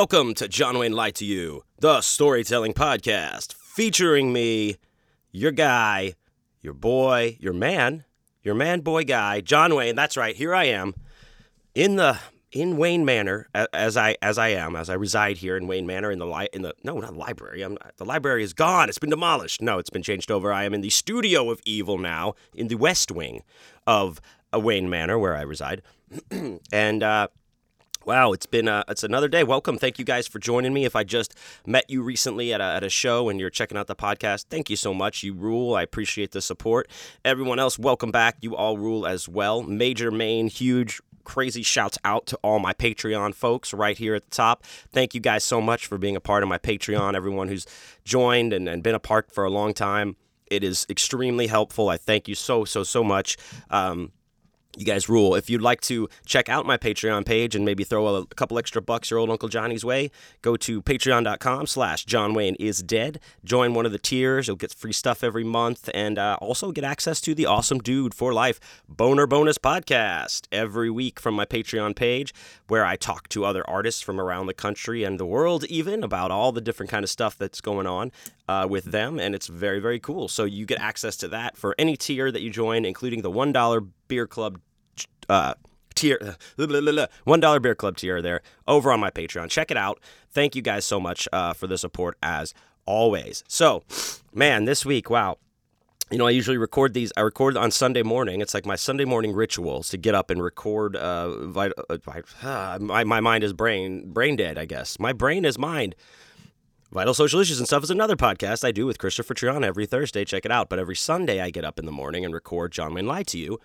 Welcome to John Wayne Lied to You, the storytelling podcast featuring me, your guy, your boy, your man, your man boy guy, John Wayne. That's right. Here I am in the in Wayne Manor as I as I am as I reside here in Wayne Manor in the li- in the no not the library. I'm the library is gone. It's been demolished. No, it's been changed over. I am in the studio of evil now in the West Wing of a Wayne Manor where I reside, and. uh Wow, it's been uh, it's another day. Welcome. Thank you guys for joining me. If I just met you recently at a, at a show and you're checking out the podcast, thank you so much. You rule. I appreciate the support. Everyone else, welcome back. You all rule as well. Major, main, huge, crazy shouts out to all my Patreon folks right here at the top. Thank you guys so much for being a part of my Patreon. Everyone who's joined and, and been a part for a long time. It is extremely helpful. I thank you so, so, so much. Um, you guys rule. If you'd like to check out my Patreon page and maybe throw a, couple extra bucks your old Uncle Johnny's way, go to patreon.com slash John Wayne is dead. Join one of the tiers. You'll get free stuff every month and uh, also get access to the Awesome Dude for Life Boner Bonus podcast every week from my Patreon page where I talk to other artists from around the country and the world even about all the different kind of stuff that's going on uh, with them. And it's very, very cool. So you get access to that for any tier that you join, including the $1 beer club uh, tier one dollar beer club tier there over on my patreon check it out thank you guys so much uh, for the support as always so man this week wow you know, I usually record these. I record on Sunday morning. It's like my Sunday morning rituals to get up and record. Uh, vit- uh, my my mind is brain brain dead. I guess my brain is mind. Vital Social Issues and Stuff is another podcast I do with Christopher Triana every Thursday. Check it out. But every Sunday, I get up in the morning and record John Wayne Lied to You.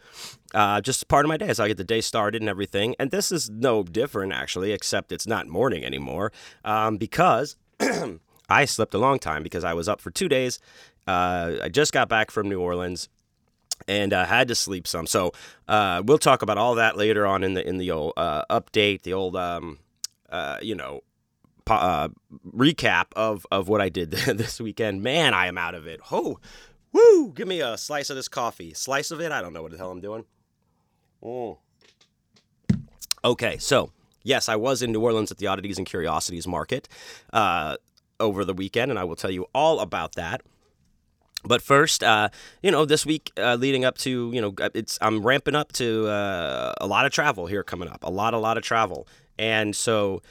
Uh, just part of my day as I get the day started and everything. And this is no different, actually, except it's not morning anymore um, because I slept a long time because I was up for two days. Uh, I just got back from New Orleans and uh, had to sleep some. So uh, we'll talk about all that later on in the in the old uh, update, the old um, uh, you know uh, recap of of what I did this weekend. Man, I am out of it. Oh, woo! Give me a slice of this coffee. Slice of it. I don't know what the hell I'm doing. Oh. Okay, so yes, I was in New Orleans at the Oddities and Curiosities Market uh, over the weekend, and I will tell you all about that. But first, uh, you know, this week uh, leading up to, you know, it's I'm ramping up to uh, a lot of travel here coming up, a lot, a lot of travel, and so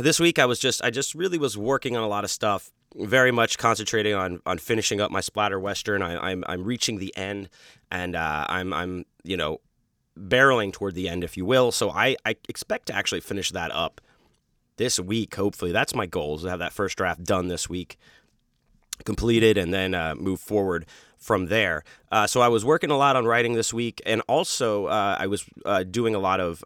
this week I was just I just really was working on a lot of stuff, very much concentrating on on finishing up my splatter western. I, am I'm, I'm reaching the end, and uh, I'm I'm you know barreling toward the end, if you will. So I I expect to actually finish that up this week. Hopefully, that's my goal is to have that first draft done this week, completed, and then uh, move forward from there. Uh, so I was working a lot on writing this week, and also uh, I was uh, doing a lot of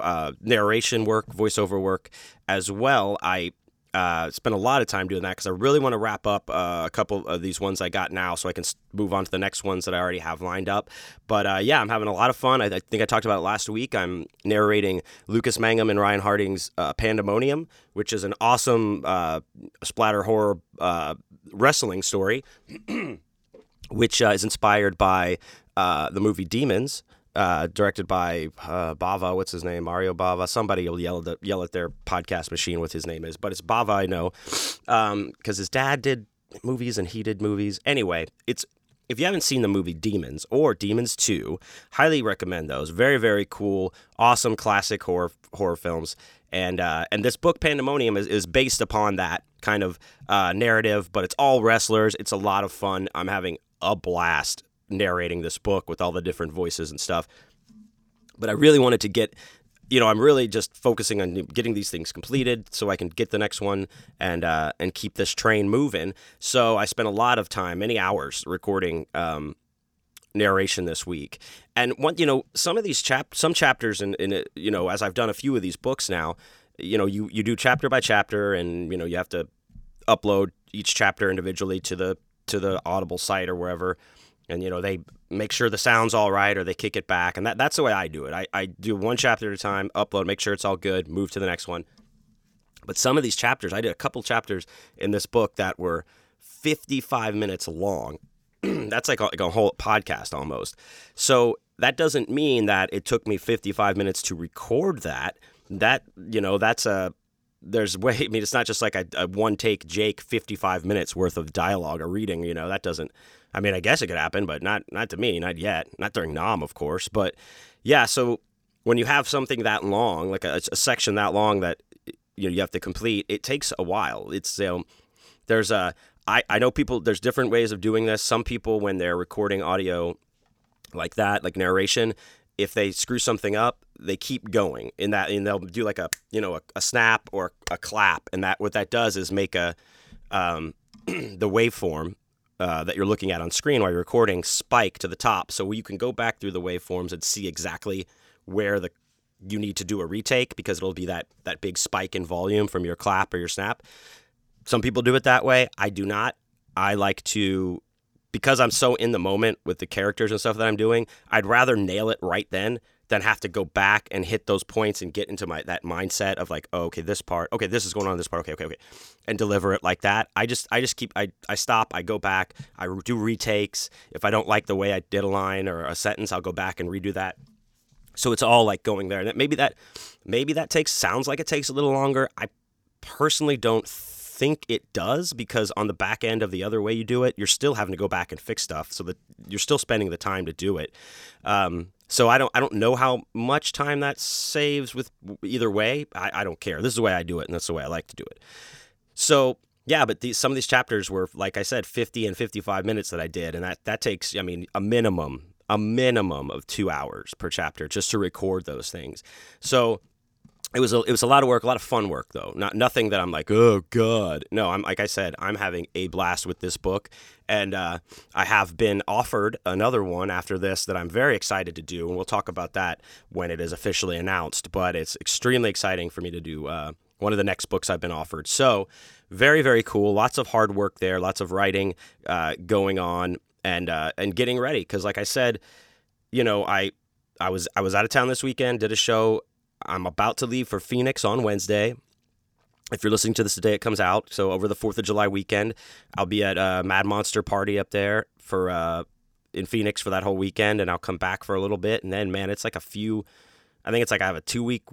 uh, narration work, voiceover work as well. I uh, spent a lot of time doing that because I really want to wrap up uh, a couple of these ones I got now so I can move on to the next ones that I already have lined up. But uh, yeah, I'm having a lot of fun. I, I, think I talked about it last week. I'm narrating Lucas Mangum and Ryan Harding's uh, Pandemonium, which is an awesome uh, splatter horror uh, wrestling story, which is inspired by the movie Demons uh, directed by uh, Bava. What's his name? Mario Bava. Somebody will yell at, yell at their podcast machine what his name is, but it's Bava. I know because um, his dad did movies and he did movies. Anyway, it's if you haven't seen the movie Demons or Demons 2, highly recommend those. Very, very cool, awesome classic horror horror films. And uh, and this book Pandemonium is, is based upon that kind of uh, narrative, but it's all wrestlers. It's a lot of fun. I'm having a blast narrating this book with all the different voices and stuff. But I really wanted to get, you know, I'm really just focusing on getting these things completed so I can get the next one and uh, and keep this train moving. So I spent a lot of time, many hours, recording um, narration this week. And one, you know, some of these chap, some chapters in, in it, you know, as I've done a few of these books now, you know, you you do chapter by chapter, and you know, you have to upload each chapter individually to the to the Audible site or wherever and you know they make sure the sound's all right or they kick it back and that, that's the way i do it. I, I do one chapter at a time upload make sure it's all good move to the next one. But some of these chapters i did a couple chapters in this book that were 55 minutes long. That's like a, like a whole podcast almost. So that doesn't mean that it took me 55 minutes to record that. That you know that's a there's way. I mean, it's not just like a, a one take Jake 55 minutes worth of dialogue or reading. You know, that doesn't. I mean, I guess it could happen, but not not to me, not yet. Not during Nam, of course. But yeah, so when you have something that long, like a, a section that long that you know you have to complete, it takes a while. It's know, there's a I, I know people there's different ways of doing this. Some people when they're recording audio like that, like narration, if they screw something up, they keep going in that, and they'll do like a you know a, a snap or a clap, and that what that does is make a um, the waveform uh, that you're looking at on screen while you're recording spike to the top, so you can go back through the waveforms and see exactly where the you need to do a retake because it'll be that that big spike in volume from your clap or your snap. Some people do it that way. I do not. I like to because I'm so in the moment with the characters and stuff that I'm doing, I'd rather nail it right then than have to go back and hit those points and get into my that mindset of like, oh, okay, this part, okay, this is going on this part, okay, okay, okay, and deliver it like that. I just I just keep I I stop, I go back, I do retakes. If I don't like the way I did a line or a sentence, I'll go back and redo that. So it's all like going there, and maybe that maybe that takes sounds like it takes a little longer. I personally don't think it does because on the back end of the other way you do it, you're still having to go back and fix stuff, so that you're still spending the time to do it. Um, so I don't I don't know how much time that saves with either way. I, I don't care. This is the way I do it, and that's the way I like to do it. So yeah, but these, some of these chapters were, like I said, 50 and 55 minutes that I did, and that that takes I mean a minimum a minimum of two hours per chapter just to record those things. So it was a, it was a lot of work, a lot of fun work though. Not nothing that I'm like, oh god. No, I'm like I said, I'm having a blast with this book, and uh, I have been offered another one after this that I'm very excited to do, and we'll talk about that when it is officially announced. But it's extremely exciting for me to do uh, one of the next books I've been offered. So very very cool. Lots of hard work there, lots of writing uh, going on, and uh, and getting ready because, like I said, you know I. I was I was out of town this weekend, did a show I'm about to leave for Phoenix on Wednesday. If you're listening to this the day it comes out, so over the Fourth of July weekend, I'll be at a Mad Monster party up there for uh, in Phoenix for that whole weekend, and I'll come back for a little bit, and then man, it's like a few. I think it's like I have a two week,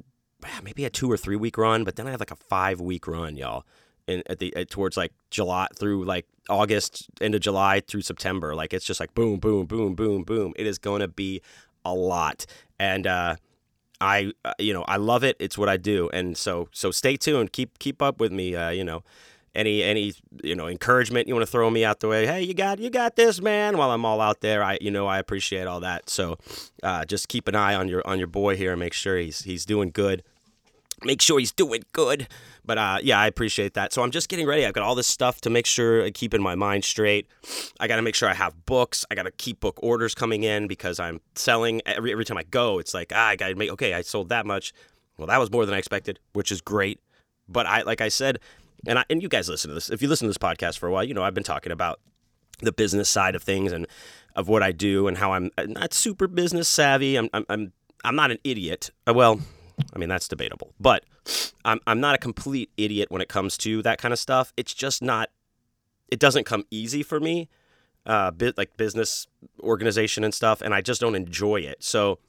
maybe a two or three week run, but then I have like a five week run, y'all. In, at the at, towards like July through like August into July through September. Like it's just like boom, boom, boom, boom, boom. It is going to be a lot, and uh, I uh, you know I love it. It's what I do, and so so stay tuned. Keep keep up with me. Uh, you know, any any you know encouragement you want to throw me out the way. Hey, you got you got this, man. While I'm all out there, I you know I appreciate all that. So uh, just keep an eye on your on your boy here and make sure he's he's doing good make sure he's doing good. But uh, yeah, I appreciate that. So I'm just getting ready. I've got all this stuff to make sure I keep in my mind straight. I got to make sure I have books. I got to keep book orders coming in because I'm selling every every time I go. It's like ah, I got to make okay. I sold that much. Well, that was more than I expected, which is great. But I like I said, and I, and you guys listen to this. If you listen to this podcast for a while, you know I've been talking about the business side of things and of what I do and how I'm not super business savvy. I'm I'm I'm, I'm not an idiot. Uh, well, I mean, that's debatable. But I'm, I'm not a complete idiot when it comes to that kind of stuff. It's just not, it doesn't come easy for me, uh, bit like business organization and stuff, and I just don't enjoy it. So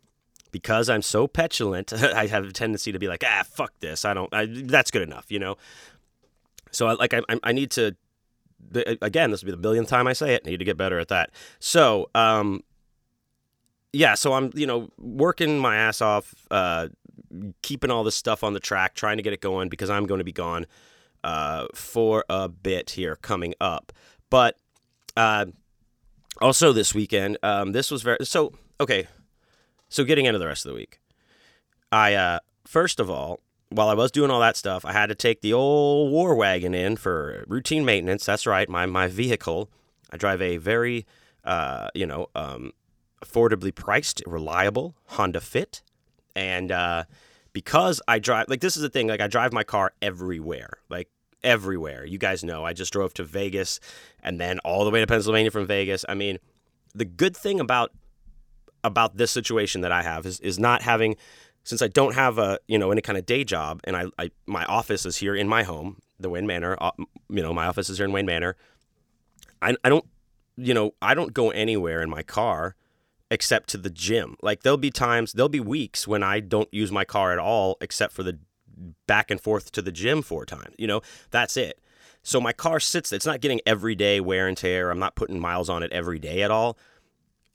because I'm so petulant, I have a tendency to be like, ah, fuck this. I don't, I, that's good enough, you know? So I, like, I, I need to, again, this will be the billionth time I say it. I need to get better at that. So, um, yeah, so I'm, you know, working my ass off, uh, keeping all this stuff on the track, trying to get it going because I'm going to be gone uh, for a bit here coming up. But uh, also this weekend, um, this was very so okay. So getting into the rest of the week, I uh, first of all, while I was doing all that stuff, I had to take the old war wagon in for routine maintenance. That's right, my my vehicle. I drive a very, uh, you know, um, affordably priced, reliable Honda Fit and uh, because I drive, like this is the thing, like I drive my car everywhere, like everywhere. You guys know, I just drove to Vegas and then all the way to Pennsylvania from Vegas. I mean, the good thing about about this situation that I have is is not having since I don't have a you know any kind of day job and I, I my office is here in my home, the Wayne Manor. Uh, you know, my office is here in Wayne Manor. I I don't you know I don't go anywhere in my car except to the gym. Like there'll be times, there'll be weeks when I don't use my car at all except for the back and forth to the gym four times. You know, that's it. So my car sits. It's not getting everyday wear and tear. I'm not putting miles on it every day at all.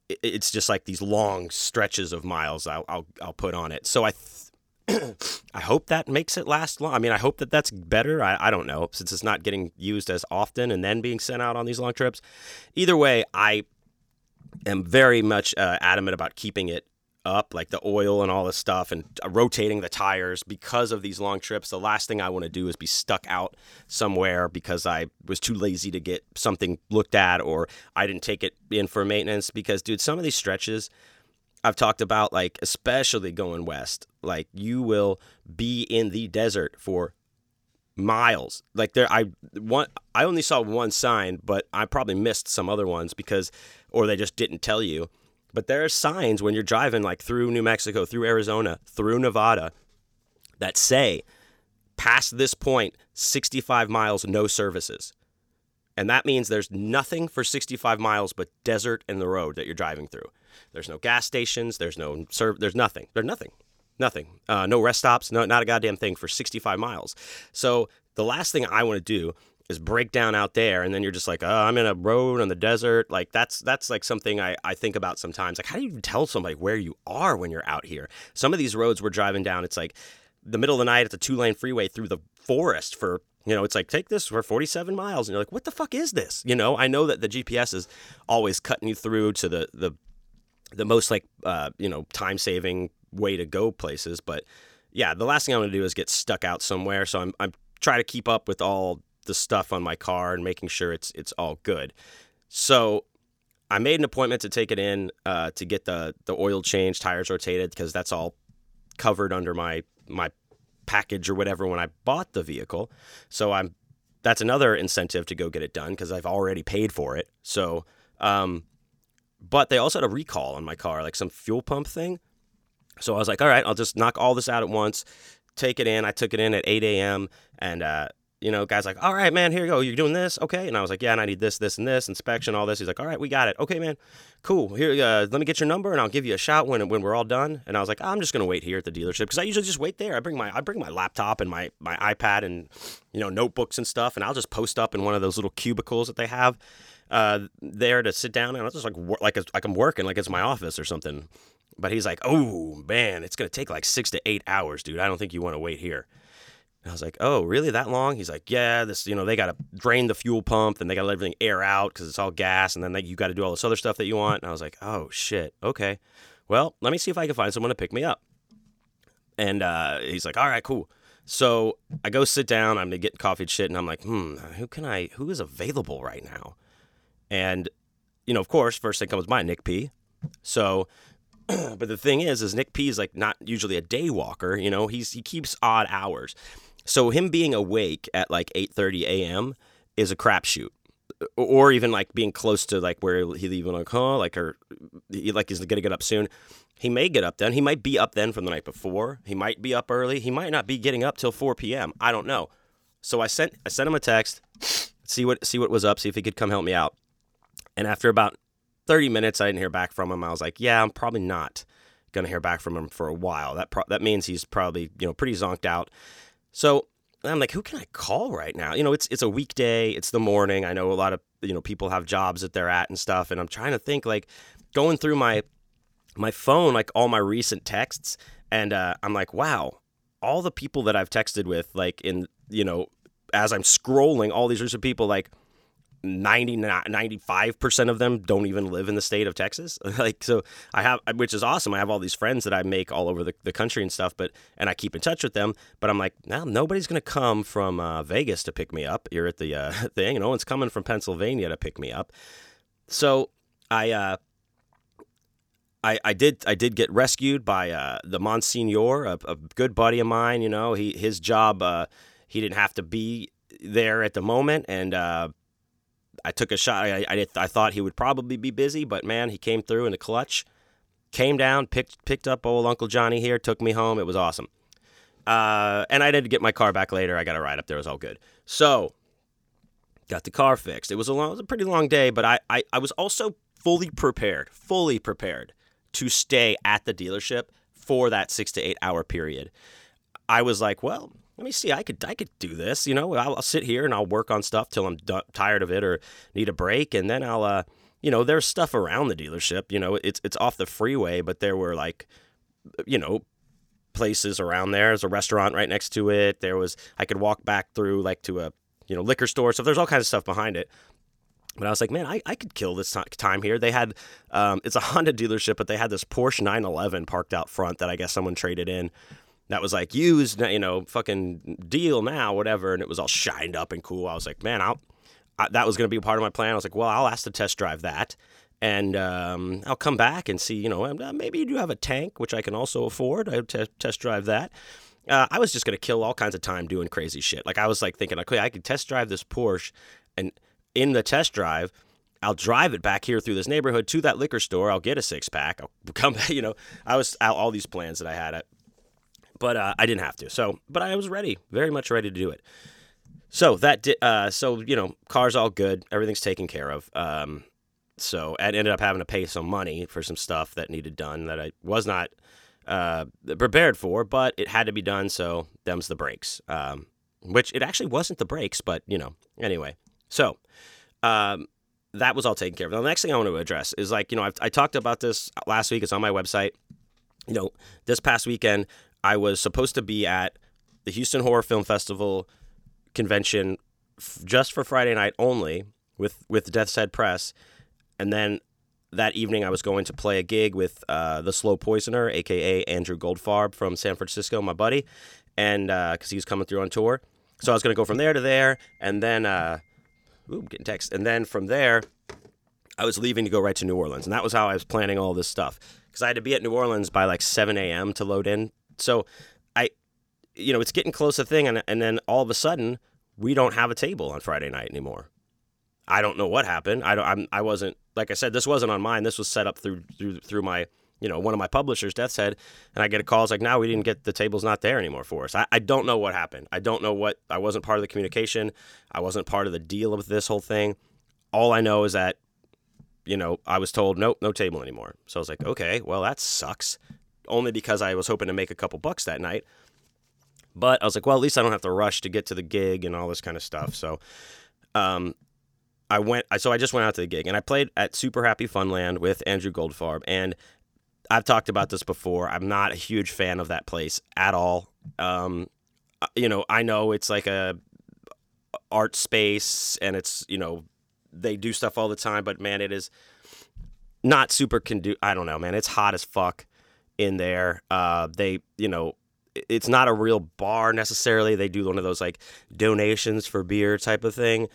It's just like these long stretches of miles I'll I'll, I'll put on it. So I. Th- I hope that makes it last long. I mean, I hope that that's better. I, I don't know since it's not getting used as often and then being sent out on these long trips. Either way, I am very much uh, adamant about keeping it up, like the oil and all this stuff, and uh, rotating the tires because of these long trips. The last thing I want to do is be stuck out somewhere because I was too lazy to get something looked at or I didn't take it in for maintenance. Because, dude, some of these stretches I've talked about, like, especially going west, like, you will be in the desert for miles like there i one i only saw one sign but i probably missed some other ones because or they just didn't tell you but there are signs when you're driving like through New Mexico, through Arizona, through Nevada that say past this point 65 miles no services. And that means there's nothing for 65 miles but desert and the road that you're driving through. There's no gas stations, there's no serve, there's nothing. There's nothing. Nothing. Uh, no rest stops, no not a goddamn thing for 65 miles. So the last thing I want to do is break down out there and then you're just like oh, i'm in a road on the desert. Like that's that's like something I, I think about sometimes. Like how do you tell somebody where you are when you're out here? Some of these roads we're driving down it's like the middle of the night it's a two lane freeway through the forest for you know it's like take this for 47 miles and you're like what the fuck is this? You know? I know that the gps is always cutting you through to the the the most like uh, you know time saving way to go places but yeah the last thing i want to do is get stuck out somewhere so i'm i'm trying to keep up with all the stuff on my car and making sure it's it's all good. So I made an appointment to take it in uh, to get the the oil change, tires rotated because that's all covered under my my package or whatever when I bought the vehicle. So I'm that's another incentive to go get it done because I've already paid for it. So, um, but they also had a recall on my car, like some fuel pump thing. So I was like, all right, I'll just knock all this out at once, take it in. I took it in at 8 a.m. and uh, you know, guy's like, all right, man, here you go. You're doing this, okay? And I was like, yeah, and I need this, this, and this inspection, all this. He's like, all right, we got it. Okay, man, cool. Here, uh, let me get your number, and I'll give you a shout when when we're all done. And I was like, I'm just gonna wait here at the dealership because I usually just wait there. I bring my I bring my laptop and my my iPad and you know notebooks and stuff, and I'll just post up in one of those little cubicles that they have uh, there to sit down, and I'll just like work, like like I'm working, like it's my office or something. But he's like, oh man, it's gonna take like six to eight hours, dude. I don't think you want to wait here. And I was like, oh, really that long? He's like, yeah, this, you know, they got to drain the fuel pump and they got to let everything air out because it's all gas. And then they, you got to do all this other stuff that you want. And I was like, oh, shit. Okay. Well, let me see if I can find someone to pick me up. And uh, he's like, all right, cool. So I go sit down. I'm getting coffee and shit. And I'm like, hmm, who can I, who is available right now? And, you know, of course, first thing comes mind, Nick P. So, but the thing is, is Nick P is like not usually a day walker. You know, he's he keeps odd hours. So him being awake at like 8:30 a.m. is a crapshoot, or even like being close to like where he even like huh like or he like he's gonna get up soon. He may get up then. He might be up then from the night before. He might be up early. He might not be getting up till 4 p.m. I don't know. So I sent I sent him a text, see what see what was up, see if he could come help me out. And after about 30 minutes, I didn't hear back from him. I was like, yeah, I'm probably not gonna hear back from him for a while. That pro- that means he's probably you know pretty zonked out. So I'm like, who can I call right now? You know, it's it's a weekday, it's the morning. I know a lot of you know people have jobs that they're at and stuff, and I'm trying to think like going through my my phone, like all my recent texts, and uh, I'm like, wow, all the people that I've texted with, like in you know, as I'm scrolling, all these recent people, like 90 95% of them don't even live in the state of Texas. Like so I have which is awesome. I have all these friends that I make all over the, the country and stuff but and I keep in touch with them but I'm like now nobody's going to come from uh, Vegas to pick me up. You're at the uh, thing. And no one's coming from Pennsylvania to pick me up. So I uh, I, I did I did get rescued by uh, the Monsignor, a, a, good buddy of mine. You know, he his job uh, he didn't have to be there at the moment, and uh, I took a shot. I, I, I thought he would probably be busy, but man, he came through in the clutch. Came down, picked picked up old Uncle Johnny here, took me home. It was awesome. Uh, and I did get my car back later. I got a ride up there. It was all good. So, got the car fixed. It was a long, it was a pretty long day, but I, I, I was also fully prepared, fully prepared to stay at the dealership for that six to eight hour period. I was like, well, let me see. I could I could do this. You know, I'll, I'll sit here and I'll work on stuff till I'm d- tired of it or need a break, and then I'll, uh, you know, there's stuff around the dealership. You know, it's it's off the freeway, but there were like, you know, places around there. There's a restaurant right next to it. There was I could walk back through like to a you know liquor store. So there's all kinds of stuff behind it. But I was like, man, I, I could kill this time here. They had, um, it's a Honda dealership, but they had this Porsche 911 parked out front that I guess someone traded in. That was like used, you know, fucking deal now, whatever. And it was all shined up and cool. I was like, man, I'll, I, that was going to be a part of my plan. I was like, well, I'll ask to test drive that. And um, I'll come back and see, you know, uh, maybe you do have a tank, which I can also afford. I t- test drive that. Uh, I was just going to kill all kinds of time doing crazy shit. Like I was like thinking, okay, I could test drive this Porsche and in the test drive, I'll drive it back here through this neighborhood to that liquor store. I'll get a six pack. I'll come back. You know, I was out all these plans that I had, but uh, I didn't have to. So, but I was ready, very much ready to do it. So that did. Uh, so you know, car's all good. Everything's taken care of. Um, so I ended up having to pay some money for some stuff that needed done that I was not uh, prepared for, but it had to be done. So them's the brakes. Um, which it actually wasn't the brakes, but you know, anyway. So um, that was all taken care of. Now, the next thing I want to address is like, you know, I've, I talked about this last week. It's on my website. You know, this past weekend, I was supposed to be at the Houston Horror Film Festival convention f- just for Friday night only with, with Death's Head Press. And then that evening, I was going to play a gig with uh, the Slow Poisoner, aka Andrew Goldfarb from San Francisco, my buddy, and because uh, he was coming through on tour. So I was going to go from there to there, and then uh, Ooh, getting text. And then from there, I was leaving to go right to New Orleans. And that was how I was planning all this stuff. Because I had to be at New Orleans by like 7 a.m. to load in. So I, you know, it's getting close to thing. And, and then all of a sudden, we don't have a table on Friday night anymore. I don't know what happened. I don't. I'm, I wasn't like I said. This wasn't on mine. This was set up through through through my you know one of my publishers, Death's Head, and I get a call. It's like, now we didn't get the table's not there anymore for us. I, I don't know what happened. I don't know what. I wasn't part of the communication. I wasn't part of the deal with this whole thing. All I know is that you know I was told nope, no table anymore. So I was like, okay, well that sucks. Only because I was hoping to make a couple bucks that night. But I was like, well, at least I don't have to rush to get to the gig and all this kind of stuff. So, um, I went. So I just went out to the gig and I played at Super Happy Funland with Andrew Goldfarb. And I've talked about this before. I'm not a huge fan of that place at all. Um, uh, you know, I know it's like a art space and it's you know they do stuff all the time, but man, it is not super condu. I don't know, man. It's hot as fuck in there. Uh, they you know it's not a real bar necessarily. They do one of those like donations for beer type of thing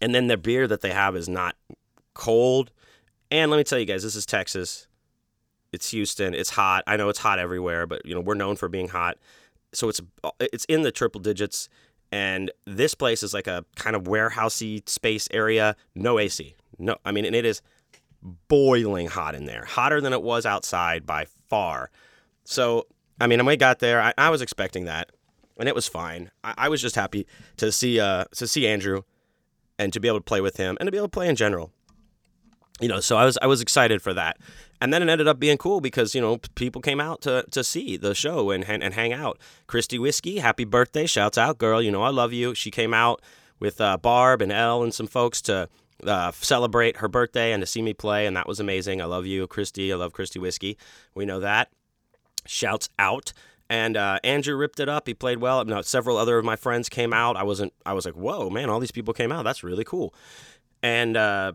and then the beer that they have is not cold. And let me tell you guys, this is Texas. It's Houston. It's hot. I know it's hot everywhere, but you know we're known for being hot. So it's it's in the triple digits, and this place is like a kind of warehousey space area. No AC. No, I mean, and it is boiling hot in there, hotter than it was outside by far. So I mean, when we got there, I, I was expecting that, and it was fine. I, I was just happy to see uh to see Andrew and to be able to play with him and to be able to play in general. You know, so I was I was excited for that. And then it ended up being cool because, you know, people came out to, to see the show and, and, and hang out. Christy Whiskey, happy birthday. Shouts out, girl. You know, I love you. She came out with uh, Barb and Elle and some folks to uh, celebrate her birthday and to see me play. And that was amazing. I love you, Christy. I love Christy Whiskey. We know that. Shouts out. And uh, Andrew ripped it up. He played well. No, several other of my friends came out. I wasn't. I was like, whoa, man! All these people came out. That's really cool. And uh,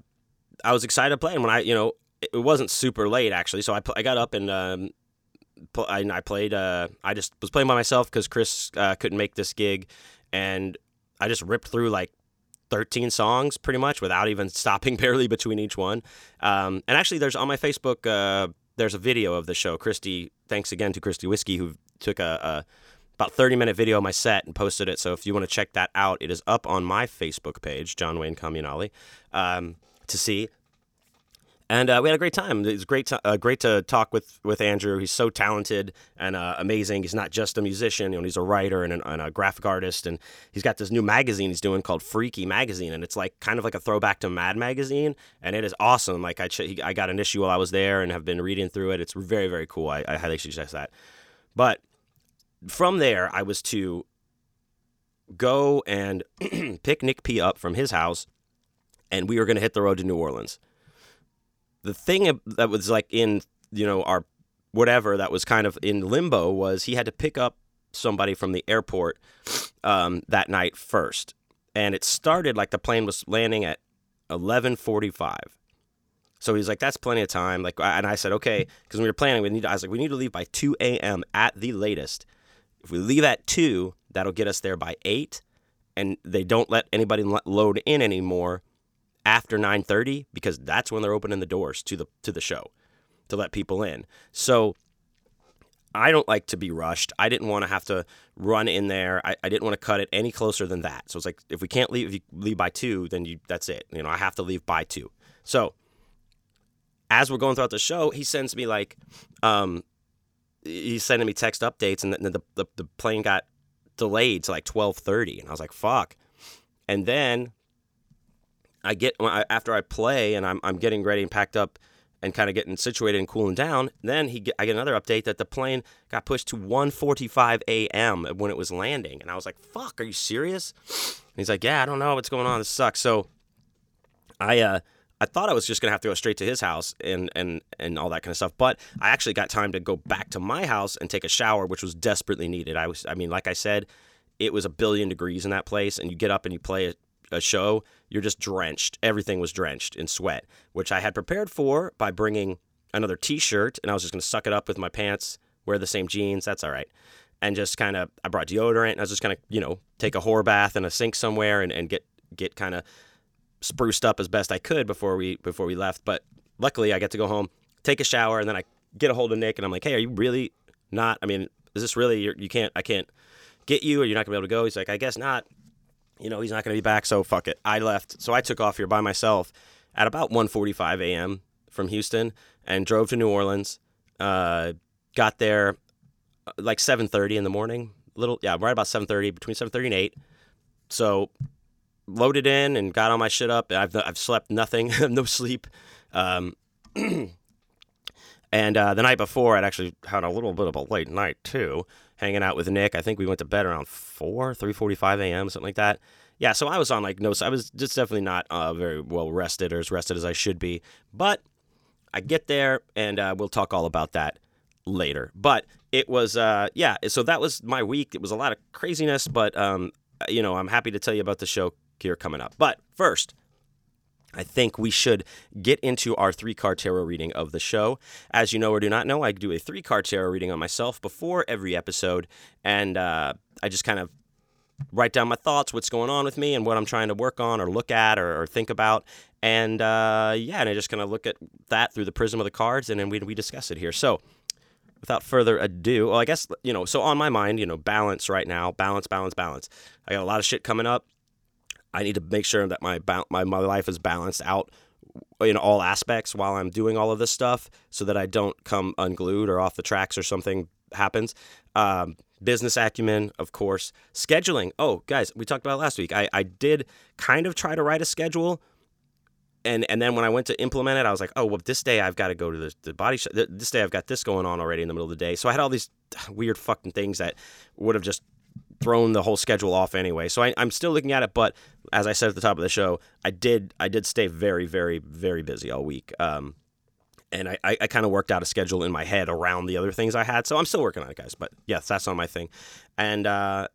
I was excited to play. And when I, you know, it wasn't super late actually. So I, I got up and um, I, I, played. Uh, I just was playing by myself because Chris uh, couldn't make this gig, and I just ripped through like 13 songs pretty much without even stopping barely between each one. Um, and actually, there's on my Facebook. Uh, there's a video of the show. Christy, thanks again to Christy Whiskey who took a, a about 30 minute video of my set and posted it. So if you want to check that out, it is up on my Facebook page, John Wayne Comunale, um, to see. And uh, we had a great time. It was great, to, uh, great to talk with, with Andrew. He's so talented and uh, amazing. He's not just a musician; you know, he's a writer and, an, and, a graphic artist. And he's got this new magazine he's doing called Freaky Magazine, and it's like kind of like a throwback to Mad Magazine, and it is awesome. Like I, I got an issue while I was there and have been reading through it. It's very, very cool. I, I highly suggest that. But from there, I was to go and pick Nick P up from his house, and we were going to hit the road to New Orleans. The thing that was like in you know our whatever that was kind of in limbo was he had to pick up somebody from the airport um, that night first, and it started like the plane was landing at eleven forty five. So he's like, "That's plenty of time." Like, and I said, "Okay," because we were planning. We need. To, I was like, "We need to leave by two a.m. at the latest. If we leave at two, that'll get us there by eight, and they don't let anybody load in anymore after nine thirty because that's when they're opening the doors to the to the show to let people in. So I don't like to be rushed. I didn't want to have to run in there. I, I didn't want to cut it any closer than that. So it's like if we can't leave, if you leave by two, then you that's it. You know, I have to leave by two. So as we're going throughout the show, he sends me like, um, he's sending me text updates, and the the, the, the plane got delayed to like twelve thirty, and I was like, fuck. And then I get after I play and I'm I'm getting ready and packed up and kind of getting situated and cooling down. Then he I get another update that the plane got pushed to 1:45 a.m. when it was landing, and I was like, "Fuck, are you serious?" And he's like, "Yeah, I don't know what's going on. This sucks." So I uh I thought I was just gonna have to go straight to his house and and and all that kind of stuff, but I actually got time to go back to my house and take a shower, which was desperately needed. I was I mean, like I said, it was a billion degrees in that place, and you get up and you play a show, you're just drenched. Everything was drenched in sweat, which I had prepared for by bringing another t-shirt and I was just going to suck it up with my pants, wear the same jeans, that's all right. And just kind of I brought deodorant and I was just going to, you know, take a whore bath in a sink somewhere and, and get get kind of spruced up as best I could before we before we left, but luckily I get to go home, take a shower and then I get a hold of Nick and I'm like, "Hey, are you really not? I mean, is this really you can't I can't get you or you're not going to be able to go?" He's like, "I guess not." You know, he's not going to be back, so fuck it. I left. So I took off here by myself at about 1:45 a.m. from Houston and drove to New Orleans. Uh, got there uh, like 7:30 in the morning. Little, yeah, right about 7:30, between 7:30 and 8. So loaded in and got all my shit up. I've I've slept nothing, no sleep. Um, and uh, the night before, I'd actually had a little bit of a late night too hanging out with Nick. I think we went to bed around 4, 3.45 a.m., something like that. Yeah, so I was on like no, I was just definitely not uh, very well rested or as rested as I should be. But I get there and uh, we'll talk all about that later. But it was, uh, yeah, so that was my week. It was a lot of craziness, but, um, you know, I'm happy to tell you about the show here coming up. But first, I think we should get into our three card tarot reading of the show. As you know or do not know, I do a three card tarot reading on myself before every episode, and uh, I just kind of write down my thoughts, what's going on with me, and what I'm trying to work on or look at or, or think about. And uh, yeah, and I just kind of look at that through the prism of the cards, and then we, we discuss it here. So, without further ado, well, I guess, you know, so on my mind, you know, balance right now, balance, balance, balance. I got a lot of shit coming up. I need to make sure that my my my life is balanced out in all aspects while I'm doing all of this stuff, so that I don't come unglued or off the tracks or something happens. Um, business acumen, of course. Scheduling. Oh, guys, we talked about last week. I, I did kind of try to write a schedule. And, and then when I went to implement it, I was like, oh, well, this day I've got to go to the, the body shop. This day I've got this going on already in the middle of the day. So I had all these weird fucking things that would have just thrown the whole schedule off anyway. So I, am still looking at it, but as I said at the top of the show, I did I did stay very very very busy all week. Um, and I, I, I kind of worked out a schedule in my head around the other things I had. So I'm still working on it, guys. But yes, that's not my thing. And uh,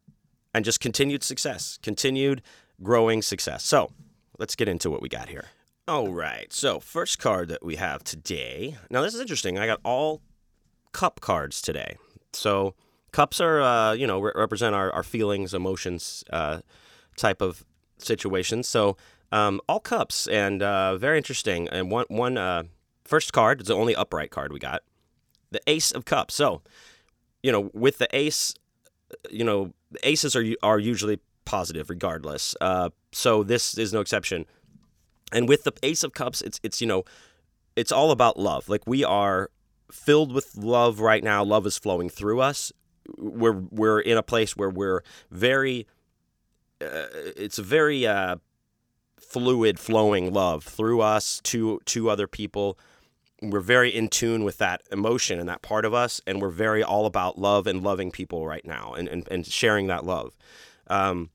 and just continued success, continued growing success. So let's get into what we got here. All right. So first card that we have today. Now this is interesting. I got all cup cards today. So cups are uh, you know re- represent our, our feelings emotions uh, type of situations so um, all cups and uh, very interesting. And one one uh, first card is the only upright card we got the ace of cups. So you know with the ace you know aces are are usually positive regardless. Uh, so this is no exception. And with the ace of cups it's it's you know it's all about love. Like we are filled with love right now. Love is flowing through us we're we're in a place where we're very uh, it's a very uh, fluid flowing love through us to to other people we're very in tune with that emotion and that part of us, and we're very all about love and loving people right now and, and, and sharing that love. Um,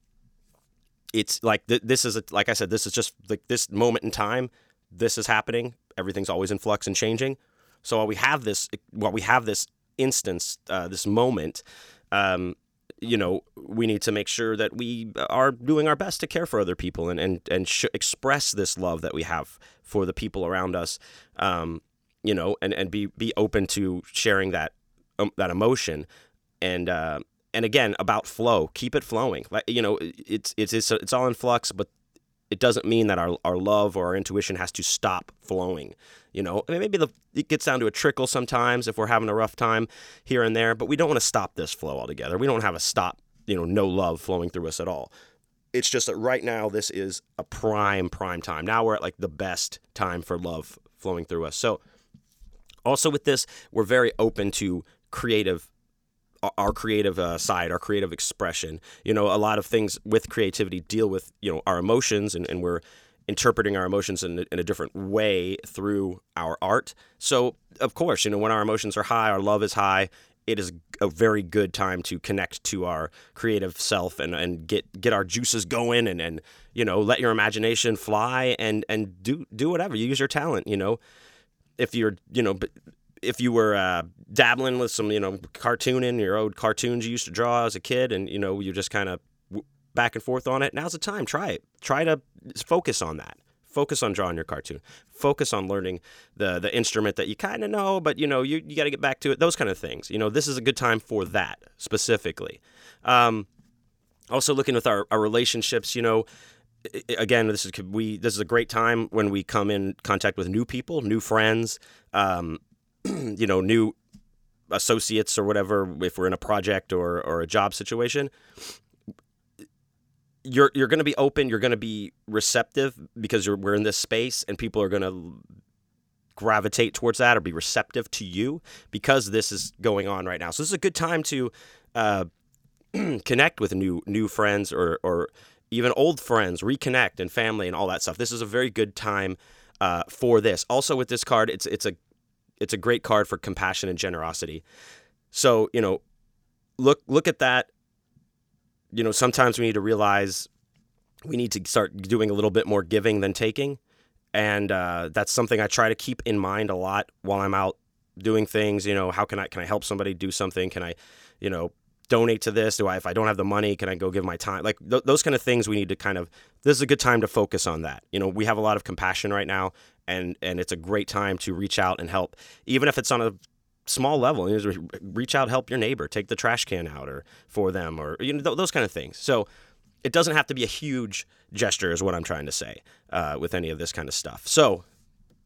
it's like th- this is a, like I said, this is just like this moment in time. This is happening. Everything's always in flux and changing. So while we have this, while we have this instance, uh, this moment, um, you know, we need to make sure that we are doing our best to care for other people and and and sh- express this love that we have for the people around us. Um, you know, and, and be be open to sharing that um, that emotion, and uh, and again about flow, keep it flowing. Like you know, it's it's it's it's all in flux, but it doesn't mean that our our love or our intuition has to stop flowing. You know, I mean, maybe the, it gets down to a trickle sometimes if we're having a rough time here and there, but we don't want to stop this flow altogether. We don't have a stop, you know, no love flowing through us at all. It's just that right now this is a prime prime time. Now we're at like the best time for love flowing through us. So also with this, we're very open to creative our creative uh, side, our creative expression. You know, a lot of things with creativity deal with, you know, our emotions and, and we're interpreting our emotions in, in a different way through our art. So, of course, you know, when our emotions are high, our love is high, it is a very good time to connect to our creative self and, and get get our juices going and, and you know let your imagination fly and and do do whatever You use your talent you know if you're you know if you were uh, dabbling with some, you know, cartooning, your old cartoons you used to draw as a kid, and you know, you just kind of back and forth on it. Now's the time. Try it. Try to focus on that. Focus on drawing your cartoon. Focus on learning the the instrument that you kind of know, but you know you, you got to get back to it. Those kind of things. You know, this is a good time for that specifically. Um, also, looking with our, our relationships, you know, again, this is we this is a great time when we come in contact with new people, new friends, um, you know, new associates or whatever, if we're in a project or, or a job situation, you're you're going to be open, you're going to be receptive because we're in this space and people are going to gravitate towards that or be receptive to you because this is going on right now. So this is a good time to uh, connect with new new friends or or even old friends, reconnect and family and all that stuff. This is a very good time uh, for this. Also with this card, it's it's a it's a great card for compassion and generosity. So, you know, look look at that. You know, sometimes we need to realize we need to start doing a little bit more giving than taking. And uh, that's something I try to keep in mind a lot while I'm out doing things. You know, how can I can I help somebody do something? Can I, you know, donate to this? Do I, if I don't have the money, can I go give my time? Like th- those kind of things we need to kind of, this is a good time to focus on that. You know, we have a lot of compassion right now and, and it's a great time to reach out and help, even if it's on a small level. You know, reach out, help your neighbor, take the trash can out or for them or, you know, th- those kind of things. So it doesn't have to be a huge gesture is what I'm trying to say uh, with any of this kind of stuff. So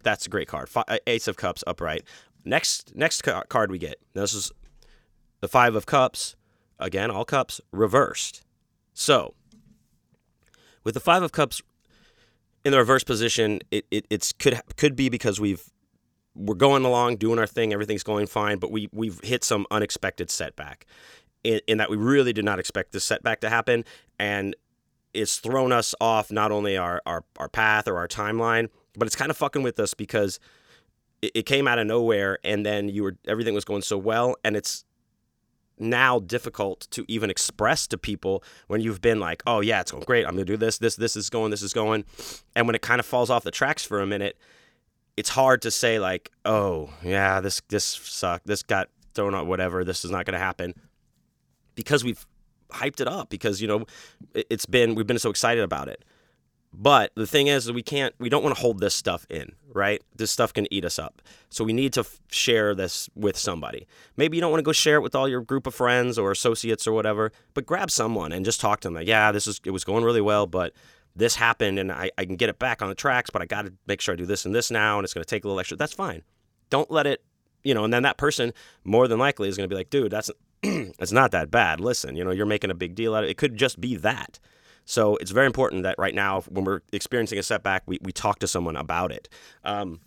that's a great card. Ace of Cups upright. Next next card we get. Now This is the Five of Cups again, all cups reversed. So, with the Five of Cups in the reverse position, it, it it's could could be because we've we're going along, doing our thing, everything's going fine, but we we've hit some unexpected setback. In, in that we really did not expect this setback to happen, and it's thrown us off not only our, our, our path or our timeline, but it's kind of fucking with us because it, it came out of nowhere and then you were everything was going so well and it's now difficult to even express to people when you've been like, oh yeah, it's going great. I'm gonna do this, this, this is going, this is going, and when it kind of falls off the tracks for a minute, it's hard to say like, oh yeah, this this sucked, this got thrown out, whatever, this is not gonna happen, because we've hyped it up because you know it's been we've been so excited about it. But the thing is, we can't, we don't want to hold this stuff in, right? This stuff can eat us up. So we need to f- share this with somebody. Maybe you don't want to go share it with all your group of friends or associates or whatever, but grab someone and just talk to them. Like, yeah, this is, it was going really well, but this happened and I, I can get it back on the tracks, but I got to make sure I do this and this now, and it's going to take a little extra. That's fine. Don't let it, you know, and then that person more than likely is going to be like, dude, that's, it's not that bad. Listen, you know, you're making a big deal out of it. It could just be that. So it's very important that right now, when we're experiencing a setback, we, we talk to someone about it. Um,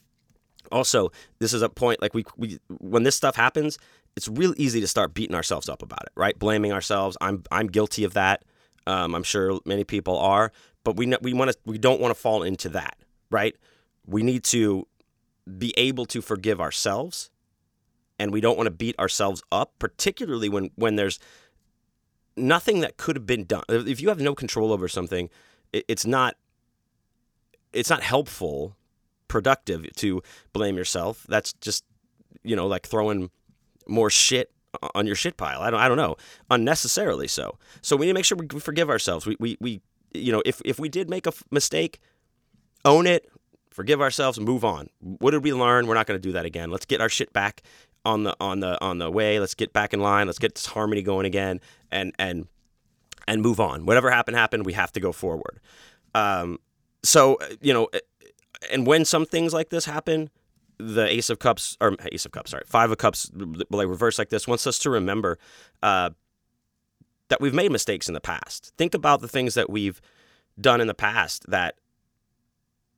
also, this is a point like we, we when this stuff happens, it's real easy to start beating ourselves up about it, right? Blaming ourselves. I'm I'm guilty of that. Um, I'm sure many people are, but we we want to we don't want to fall into that, right? We need to be able to forgive ourselves and we don't want to beat ourselves up, particularly when when there's nothing that could have been done. If you have no control over something, it's not it's not helpful, productive to blame yourself. That's just you know like throwing more shit on your shit pile. I don't I don't know unnecessarily so. So we need to make sure we forgive ourselves. We we we you know if if we did make a mistake, own it, forgive ourselves, move on. What did we learn? We're not going to do that again. Let's get our shit back on the on the on the way. Let's get back in line. Let's get this harmony going again, and and and move on. Whatever happened happened. We have to go forward. Um, so you know, and when some things like this happen, the Ace of Cups or Ace of Cups, sorry, Five of Cups, like reverse like this, wants us to remember uh, that we've made mistakes in the past. Think about the things that we've done in the past that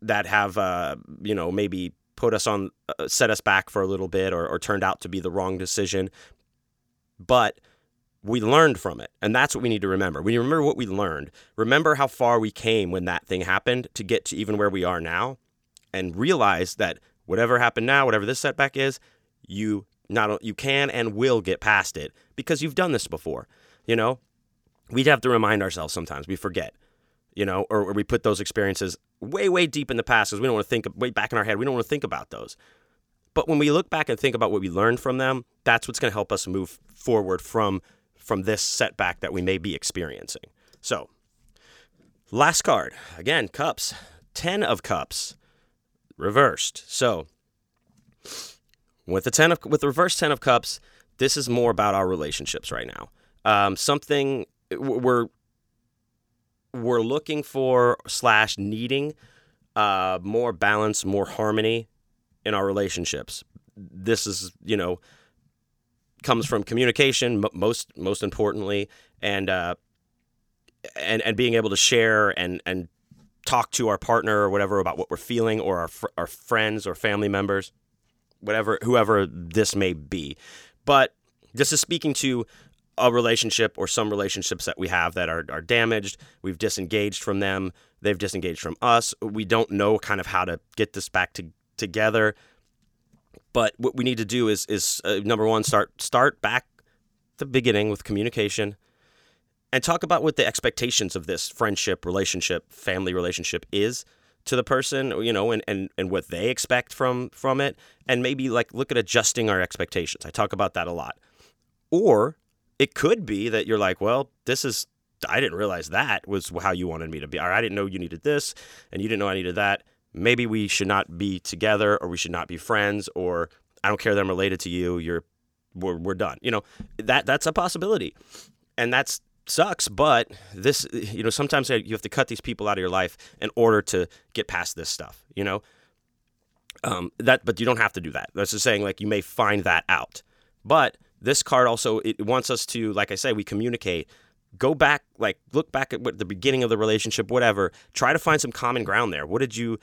that have uh, you know maybe put us on uh, set us back for a little bit or, or turned out to be the wrong decision. But we learned from it and that's what we need to remember. We remember what we learned. Remember how far we came when that thing happened to get to even where we are now and realize that whatever happened now whatever this setback is you not you can and will get past it because you've done this before you know? We'd have to remind ourselves sometimes. We forget you know, or, or we put those experiences way, way deep in the past because we don't want to think, way back in our head, we don't want to think about those. But when we look back and think about what we learned from them, that's what's going to help us move forward from from this setback that we may be experiencing. So, last card again, cups, ten of cups, reversed. So, with the ten of with the reverse ten of cups, this is more about our relationships right now. Um, something we're we're looking for slash needing uh, more balance, more harmony in our relationships. This is, you know, comes from communication most most importantly, and uh, and and being able to share and and talk to our partner or whatever about what we're feeling, or our fr- our friends or family members, whatever whoever this may be. But this is speaking to a relationship or some relationships that we have that are, are damaged. We've disengaged from them. They've disengaged from us. We don't know kind of how to get this back to, together. But what we need to do is is uh, number one start start back the beginning with communication and talk about what the expectations of this friendship, relationship, family relationship is to the person, you know, and, and, and what they expect from from it and maybe like look at adjusting our expectations. I talk about that a lot. Or it could be that you're like, well, this is I didn't realize that was how you wanted me to be. Or I didn't know you needed this and you didn't know I needed that. Maybe we should not be together or we should not be friends or I don't care that I'm related to you. You're we're, we're done. You know, that that's a possibility. And that's sucks, but this you know, sometimes you have to cut these people out of your life in order to get past this stuff, you know? Um, that but you don't have to do that. That's just saying like you may find that out. But this card also it wants us to, like I say, we communicate. Go back, like look back at what the beginning of the relationship, whatever. Try to find some common ground there. What did you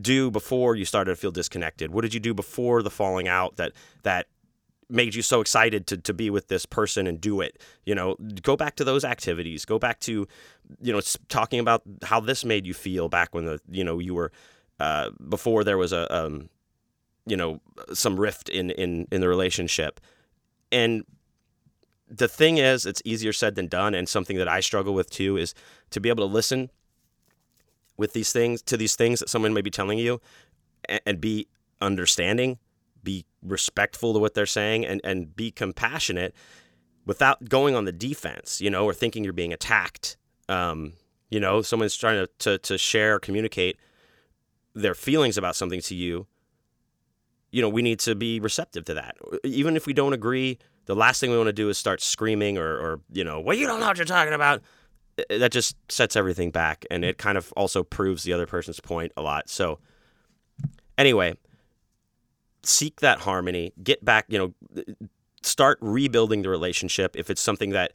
do before you started to feel disconnected? What did you do before the falling out that that made you so excited to, to be with this person and do it you know go back to those activities go back to you know talking about how this made you feel back when the you know you were uh, before there was a um, you know some rift in in in the relationship and the thing is, it's easier said than done, and something that I struggle with too is to be able to listen with these things to these things that someone may be telling you, and, and be understanding, be respectful to what they're saying, and and be compassionate without going on the defense, you know, or thinking you're being attacked. Um, you know, someone's trying to, to to share, or communicate their feelings about something to you you know, we need to be receptive to that. Uh, even if we don't agree, the last thing we want to do is start screaming or, or you know, well, you don't know what you're talking about. Uh, uh, that just sets everything back, and it kind of also proves the other person's point a lot. So, anyway, seek that harmony, get back, you know, start rebuilding the relationship. If it's something that,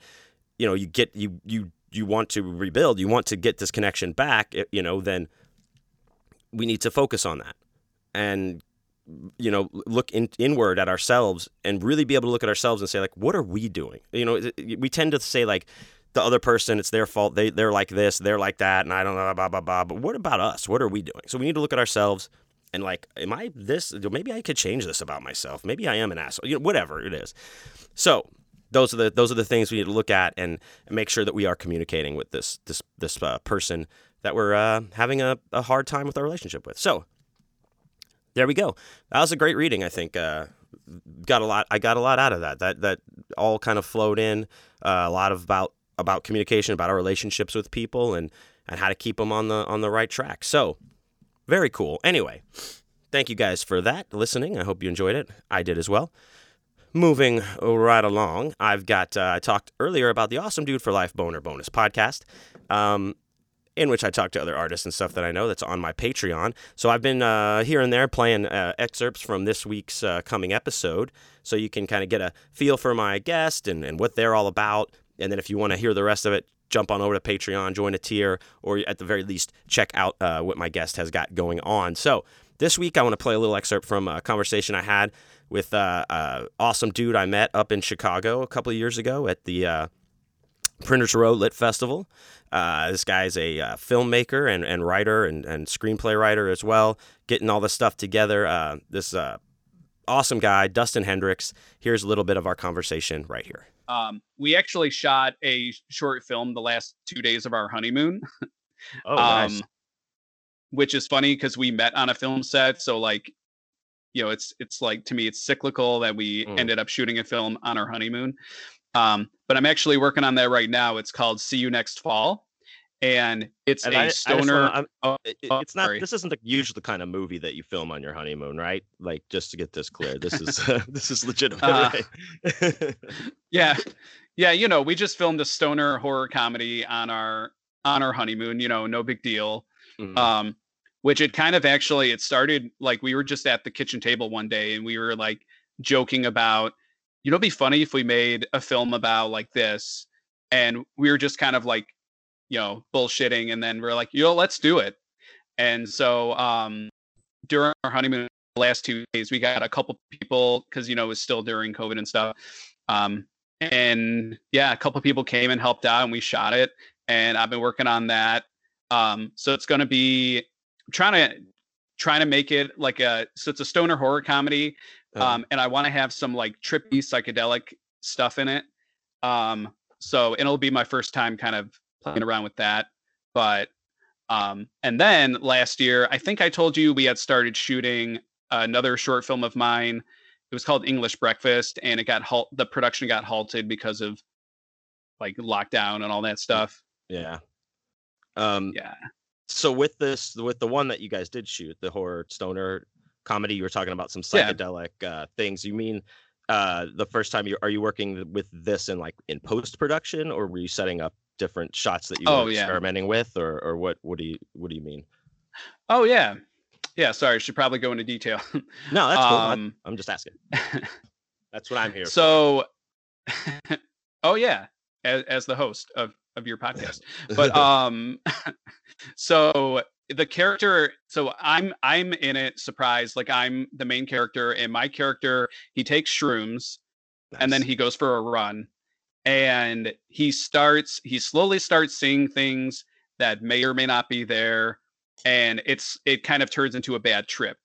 you know, you get you you you want to rebuild, you want to get this connection back, you know, then we need to focus on that and you know look in, inward at ourselves and really be able to look at ourselves and say like what are we doing you know we tend to say like the other person it's their fault they, they're like this they're like that and i don't know blah blah blah but what about us what are we doing so we need to look at ourselves and like, am I this? Maybe I could change this about myself. Maybe I am an asshole. You know, whatever it is. So those are the those are the things we need to look at and, make sure that we are communicating with this this this uh, person that we're uh, having a, a hard time with our relationship with. So there we go. That was a great reading. I think uh, got a lot. I got a lot out of that. That that all kind of flowed in uh, a lot of about about communication, about our relationships with people, and and how to keep them on the on the right track. So very cool. Anyway, thank you guys for that listening. I hope you enjoyed it. I did as well. Moving right along, I've got uh, I talked earlier about the Awesome Dude for Life Boner Bonus podcast. Um, in which I talk to other artists and stuff that I know that's on my Patreon. So I've been uh, here and there playing uh, excerpts from this week's uh, coming episode so you can kind of get a feel for my guest and, and what they're all about. And then if you want to hear the rest of it, jump on over to Patreon, join a tier, or at the very least, check out uh, what my guest has got going on. So this week, I want to play a little excerpt from a conversation I had with uh, uh, awesome dude I met up in Chicago a couple of years ago at the Printers Row Lit Festival. Uh, this guy's a uh, filmmaker and, and writer and, and screenplay writer as well, getting all this stuff together. Uh, this uh, awesome guy, Dustin Hendricks. Here's a little bit of our conversation right here. Um, we actually shot a short film the last two days of our honeymoon. Oh, nice. um, which is funny because we met on a film set. So like, you know, it's it's like to me it's cyclical that we Mm. ended up shooting a film on our honeymoon. Um, but I'm actually working on that right now. It's called See You Next Fall, and it's And a I- I stoner. wanna- oh, it- oh, it's not. sorry. This isn't the usual kind of movie that you film on your honeymoon, right? Like, just to get this clear, this is this is legitimate. Uh, right? yeah yeah you know we just filmed a stoner horror comedy on our on our honeymoon you know no big deal Mhm. um which it kind of actually it started like we were just at the kitchen table one day and we were like joking about you know it'd be funny if we made a film about like this and we were just kind of like you know bullshitting and then we're like yo let's do it. And so um during our honeymoon last two days we got a couple people because you know it was still during covid and stuff um and yeah a couple people came and helped out and we shot it and i've been working on that um so it's going to be I'm trying to trying to make it like a so it's a stoner horror comedy um and i want to have some like trippy psychedelic stuff in it. Um so it'll be my first time kind of playing around with that but um and then last year i think i told you we had started shooting another short film of mine. It was called english breakfast and it got halt the production got halted because of like lockdown and all that stuff. yeah. Um, yeah. so with this with the one that you guys did shoot the horror stoner comedy you were talking about some Yeah. psychedelic uh, things. You mean uh, the first time you are you working with this in like in post production or were you setting up different shots that you Oh, were yeah. experimenting with or or what what do you what do you mean? Oh yeah. Yeah sorry I should probably go into detail. No that's cool. I- um i'm just asking. That's what i'm here for. so oh yeah as, as the host of of your podcast. But um so the character so i'm i'm in it surprised like i'm the main character and my character he takes shrooms and then he goes for a run and he starts he slowly starts seeing things that may or may not be there and it's it kind of turns into a bad trip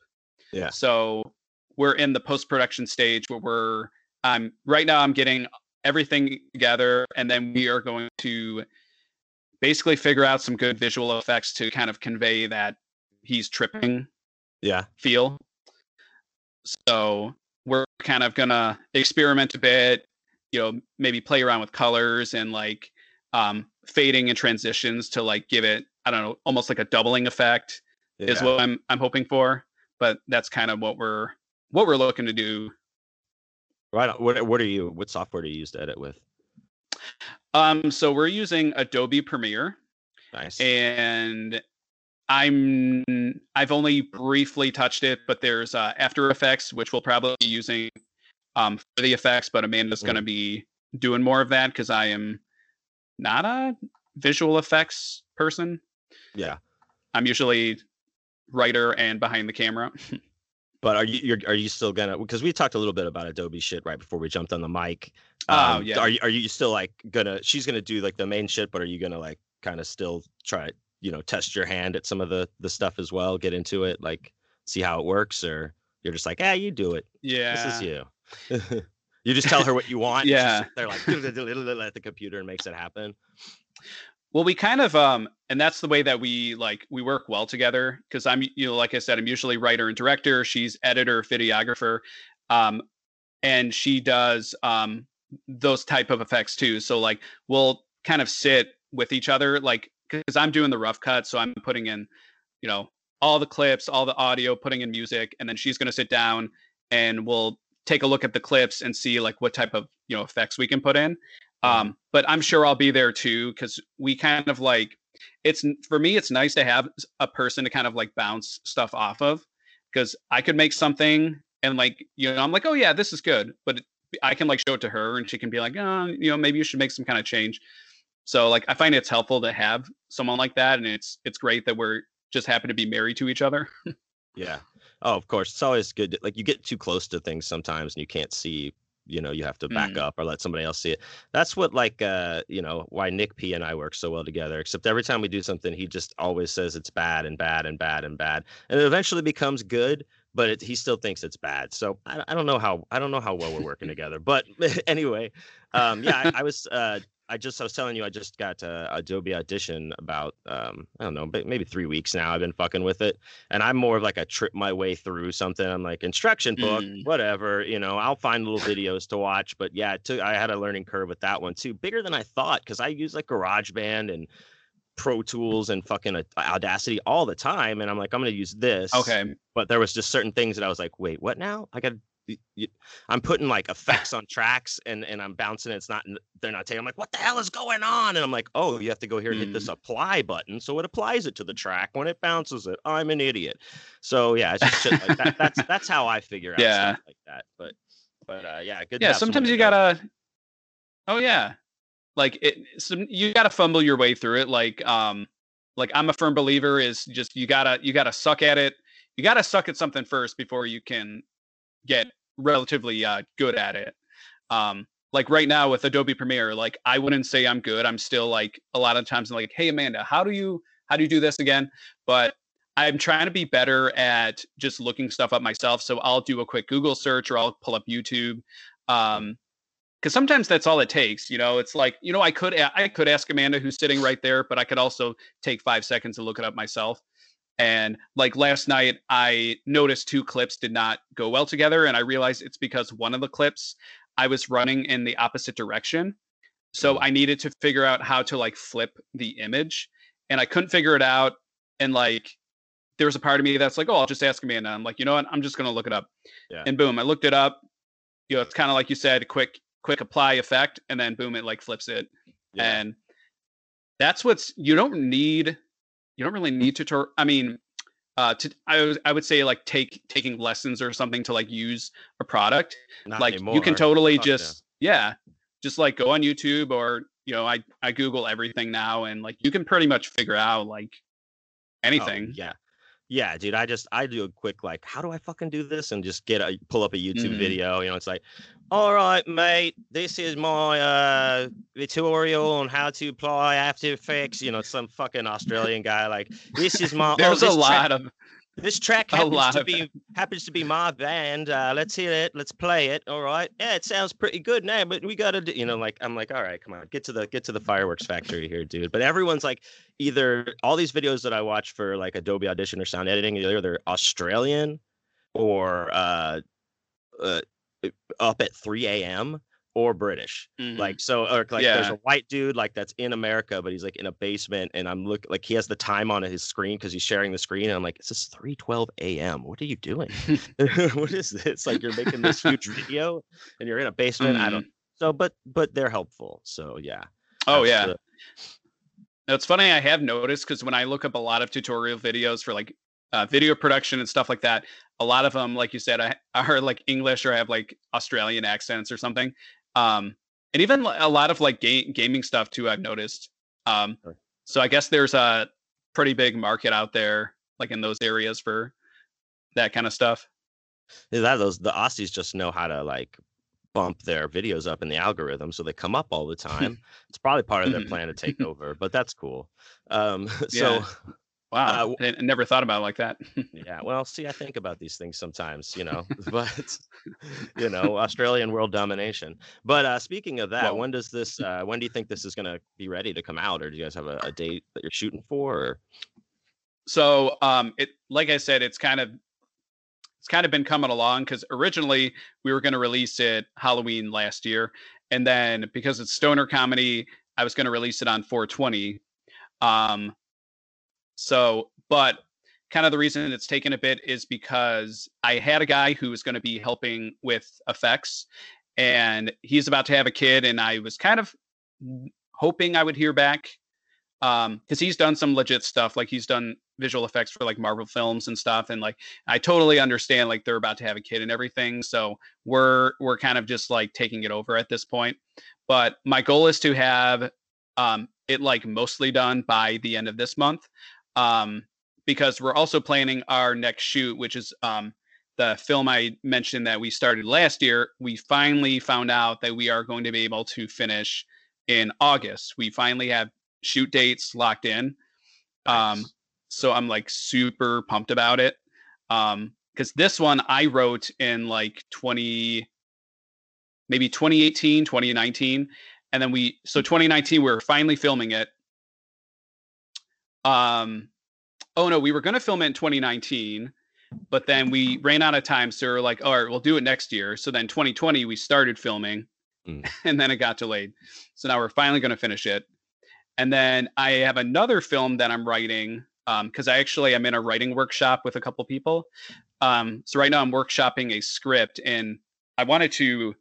Yeah. so we're in the post production stage where we're um right now i'm getting everything together and then we are going to basically figure out some good visual effects to kind of convey that he's tripping yeah feel. So we're kind of gonna experiment a bit, you know, maybe play around with colors and like um, fading and transitions to like give it, I don't know, almost like a doubling effect is what I'm I'm hoping for. But that's kind of what we're what we're looking to do. right what what are you what software do you use to edit with Um, so we're using Adobe Premiere. nice and I'm I've only briefly touched it, but there's uh, After Effects, which we'll probably be using um, for the effects. But Amanda's going to be doing more of that because I am not a visual effects person. yeah I'm usually writer and behind the camera. But are you you're, are you still gonna? Because we talked a little bit about Adobe shit right before we jumped on the mic. Oh, Um, yeah. Are you are you still like gonna? She's gonna do like the main shit, but are you gonna like kind of still try you know test your hand at some of the the stuff as well? Get into it like see how it works, or you're just like, ah, you do it. Yeah. This is you. you just tell her what you want. Yeah. They're like at the computer and makes it happen. Well, we kind of um and that's the way that we like we work well together because I'm you know like I said I'm usually writer and director, she's editor, videographer. Um and she does um those type of effects too. So like we'll kind of sit with each other like cuz I'm doing the rough cut so I'm putting in you know all the clips, all the audio, putting in music and then she's going to sit down and we'll take a look at the clips and see like what type of, you know, effects we can put in. Um, but I'm sure I'll be there too because we kind of like it's for me. It's nice to have a person to kind of like bounce stuff off of because I could make something and like you know I'm like oh yeah this is good, but I can like show it to her and she can be like oh you know maybe you should make some kind of change. So like I find it's helpful to have someone like that, and it's it's great that we're just happen to be married to each other. yeah. Oh, of course. It's always good. To, like you get too close to things sometimes, and you can't see you know you have to back mm. up or let somebody else see it that's what like uh you know why nick p and i work so well together except every time we do something he just always says it's bad and bad and bad and bad and it eventually becomes good but it, he still thinks it's bad so I, I don't know how i don't know how well we're working together but anyway um yeah I, I was uh I just I was telling you I just got uh, Adobe Audition about um, I don't know maybe three weeks now. I've been fucking with it, and I'm more of like a trip my way through something. I'm like instruction book, mm. whatever. You know, I'll find little videos to watch. But yeah, took, I had a learning curve with that one too, bigger than I thought because I use like GarageBand and Pro Tools and fucking Audacity all the time, and I'm like I'm gonna use this. Okay. But there was just certain things that I was like, wait, what now? I got I'm putting like effects on tracks and and I'm bouncing. It's not they're not taking. I'm like, what the hell is going on? And I'm like, oh, you have to go here and hit this mm. apply button, so it applies it to the track when it bounces it. I'm an idiot. So yeah, it's just shit like that. That's that's how I figure out yeah. stuff like that. But but uh, yeah, good. Yeah, sometimes you gotta. Oh yeah, like it. Some you gotta fumble your way through it. Like um, like I'm a firm believer is just you gotta you gotta suck at it. You gotta suck at something first before you can get relatively uh, good at it. Um, like right now with Adobe Premiere, like I wouldn't say I'm good. I'm still like a lot of times I'm like, hey Amanda, how do you how do you do this again? But I'm trying to be better at just looking stuff up myself. So I'll do a quick Google search or I'll pull up YouTube. Um, because sometimes that's all it takes you know it's like you know i could i could ask amanda who's sitting right there but i could also take five seconds to look it up myself and like last night, I noticed two clips did not go well together. And I realized it's because one of the clips I was running in the opposite direction. So mm. I needed to figure out how to like flip the image. And I couldn't figure it out. And like, there was a part of me that's like, oh, I'll just ask Amanda. I'm like, you know what? I'm just going to look it up. Yeah. And boom, I looked it up. You know, it's kind of like you said, quick, quick apply effect. And then boom, it like flips it. Yeah. And that's what's, you don't need you don't really need to. I mean, uh, to I, I would say like take taking lessons or something to like use a product. Not like anymore. you can totally Fuck just yeah. yeah, just like go on YouTube or you know I I Google everything now and like you can pretty much figure out like oh, anything. Oh, yeah. Yeah, dude, I just I do a quick like, how do I fucking do this, and just get a pull up a YouTube mm-hmm. video. You know, it's like, all right, mate, this is my uh tutorial on how to apply After Effects. You know, some fucking Australian guy like, this is my. There's oh, a lot of this track happens to be happens to be my band. Uh, let's hear it. Let's play it. All right. Yeah, it sounds pretty good now, but we gotta, do, you know, like I'm like, all right, come on, get to the get to the fireworks factory here, dude. But everyone's like, either all these videos that I watch for like Adobe Audition or sound editing, either they're Australian or uh, uh up at 3 a.m or British. Mm-hmm. Like so or like yeah. there's a white dude like that's in America, but he's like in a basement and I'm look like he has the time on his screen because he's sharing the screen. And I'm like, it's just 3 12 a.m. What are you doing? what is this? Like you're making this huge video and you're in a basement. Mm-hmm. I don't mm-hmm. so but but they're helpful. So yeah. Oh yeah. The... it's funny I have noticed because when I look up a lot of tutorial videos for like uh, video production and stuff like that. A lot of them, like you said, I, are like English or I have like Australian accents or something um, and even a lot of like game gaming stuff too. I've noticed. Um, so I guess there's a pretty big market out there, like in those areas for that kind of stuff. Yeah, that those the Aussies just know how to like bump their videos up in the algorithm so they come up all the time. it's probably part of their plan to take over, but that's cool. Um, so. Yeah. Wow, uh, I never thought about it like that. yeah, well, see, I think about these things sometimes, you know, but you know, Australian world domination. But uh, speaking of that, well, when does this? Uh, when do you think this is going to be ready to come out, or do you guys have a, a date that you're shooting for? Or? So, um, it like I said, it's kind of it's kind of been coming along because originally we were going to release it Halloween last year, and then because it's stoner comedy, I was going to release it on 420. Um, so, but kind of the reason it's taken a bit is because I had a guy who was going to be helping with effects and he's about to have a kid and I was kind of hoping I would hear back um because he's done some legit stuff like he's done visual effects for like Marvel films and stuff and like I totally understand like they're about to have a kid and everything so we're we're kind of just like taking it over at this point. But my goal is to have um it like mostly done by the end of this month um, because we're also planning our next shoot, which is um, the film I mentioned that we started last year. We finally found out that we are going to be able to finish in August. We finally have shoot dates locked in. Um, nice. Um, so I'm like super pumped about it. Um, because this one I wrote in like 20, maybe 2018, 2019. And then we, so 2019, we are finally filming it um, oh no, we were going to film it in 2019, but then we ran out of time. So we are like, all right, we'll do it next year. So then 2020, we started filming mm. and then it got delayed. So now we're finally going to finish it. And then I have another film that I'm writing because um, I actually am in a writing workshop with a couple people. Um, so right now I'm workshopping a script, and I wanted to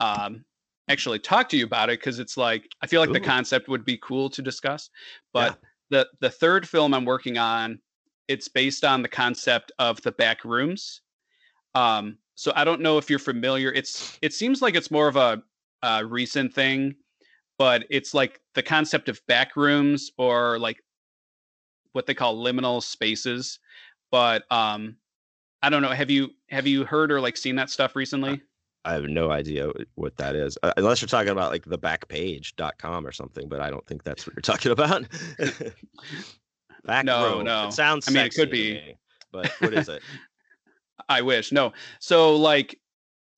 um, actually talk to you about it because it's like I feel like Ooh. the concept would be cool to discuss. But the the third film I'm working on, it's based on the concept of the back rooms. Um, so I don't know if you're familiar. It's it seems like it's more of a, a recent thing, but it's like the concept of back rooms or like what they call liminal spaces. But um, I don't know. Have you have you heard or like seen that stuff recently? I have no idea what that is, uh, unless you're talking about like the backpage.com or something. But I don't think that's what you're talking about. Back no, row. no. It sounds. I mean, it could be, me, but what is it? I wish. No. So like,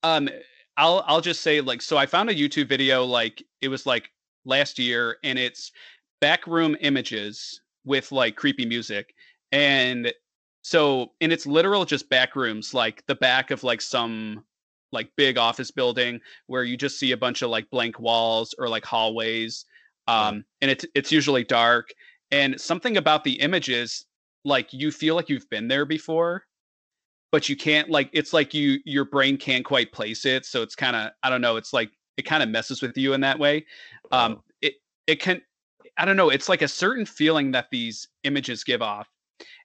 um, I'll I'll just say like, so I found a YouTube video like it was like last year, and it's backroom images with like creepy music, and so and it's literal just back rooms, like the back of like some like big office building where you just see a bunch of like blank walls or like hallways um and it's it's usually dark and something about the images like you feel like you've been there before but you can't like it's like you your brain can't quite place it so it's kind of i don't know it's like it kind of messes with you in that way um it it can i don't know it's like a certain feeling that these images give off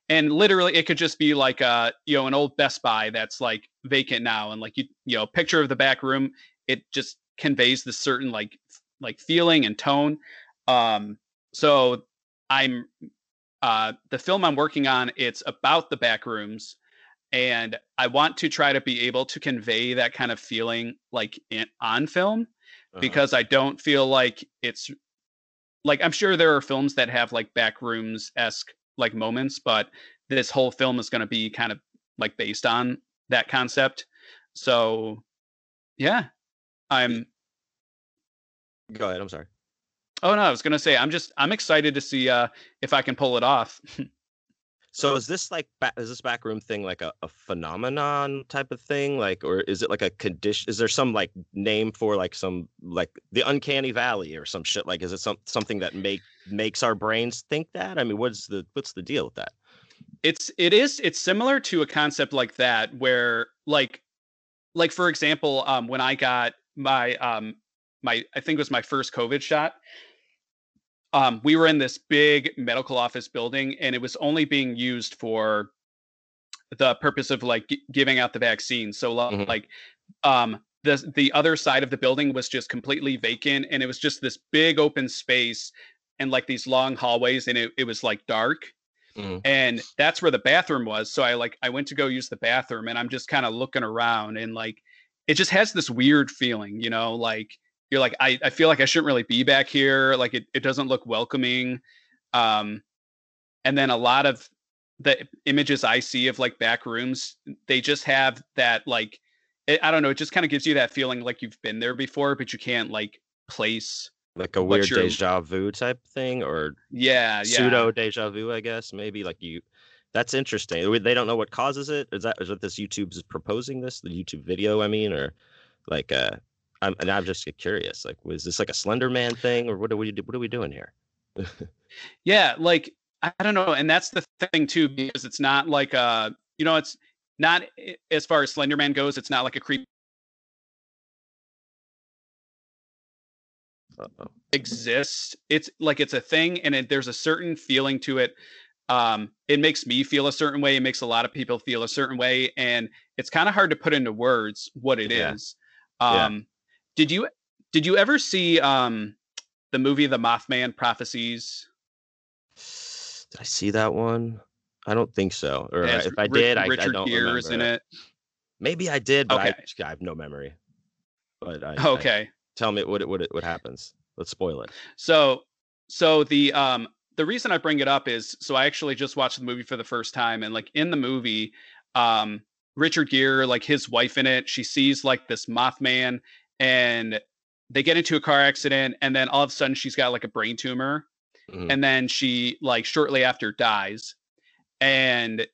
and literally it could just be like uh you know an old best buy that's like vacant now and like you you know picture of the back room it just conveys the certain like like feeling and tone um so i'm uh the film i'm working on it's about the back rooms and i want to try to be able to convey that kind of feeling like in, on film uh-huh. because i don't feel like it's like i'm sure there are films that have like back rooms esque like moments, but this whole film is going to be kind of like based on that concept. So, yeah, I'm. Go ahead. I'm sorry. Oh no, I was gonna say I'm just I'm excited to see uh if I can pull it off. So is this like is this backroom thing like a, a phenomenon type of thing? Like, or is it like a condition? Is there some like name for like some like the uncanny valley or some shit? Like, is it some something that make makes our brains think that? I mean, what's the what's the deal with that? It's it is it's similar to a concept like that where like like for example, um, when I got my um my I think it was my first COVID shot um, we were in this big medical office building and it was only being used for the purpose of like g- giving out the vaccine so mm-hmm. like um the the other side of the building was just completely vacant and it was just this big open space and like these long hallways and it, it was like dark mm-hmm. and that's where the bathroom was so i like i went to go use the bathroom and i'm just kind of looking around and like it just has this weird feeling you know like you're like I, I feel like I shouldn't really be back here. Like it, it doesn't look welcoming. Um and then a lot of the images I see of like back rooms, they just have that like it, I don't know, it just kind of gives you that feeling like you've been there before, but you can't like place like a weird deja vu type thing, or yeah, yeah. pseudo deja vu, I guess. Maybe like you. That's interesting. They don't know what causes it. Is that is what this YouTube's proposing this the YouTube video? I mean, or like uh, I'm and I'm just curious. Like, was this like a Slender Man thing, or what are we what are we doing here? yeah, like I don't know, and that's the thing too, because it's not like uh, you know, it's not as far as Slenderman goes. It's not like a creep Uh-oh. exists. It's like it's a thing, and it, there's a certain feeling to it. Um, it makes me feel a certain way. It makes a lot of people feel a certain way, and it's kind of hard to put into words what it yeah. is. Um, yeah. Did you did you ever see um, the movie The Mothman Prophecies? Did I see that one? I don't think so. Or if I did, I, Richard I don't Gere's remember. in it. Maybe I did, but okay. I, I, have no memory. But I, okay, tell me what it what it what happens. Let's spoil it. So so the um the reason I bring it up is so I actually just watched the movie for the first time and like in the movie um Richard Gere like his wife in it she sees like this Mothman and they get into a car accident and then all of a sudden she's got like a brain tumor mm-hmm. and then she like shortly after dies and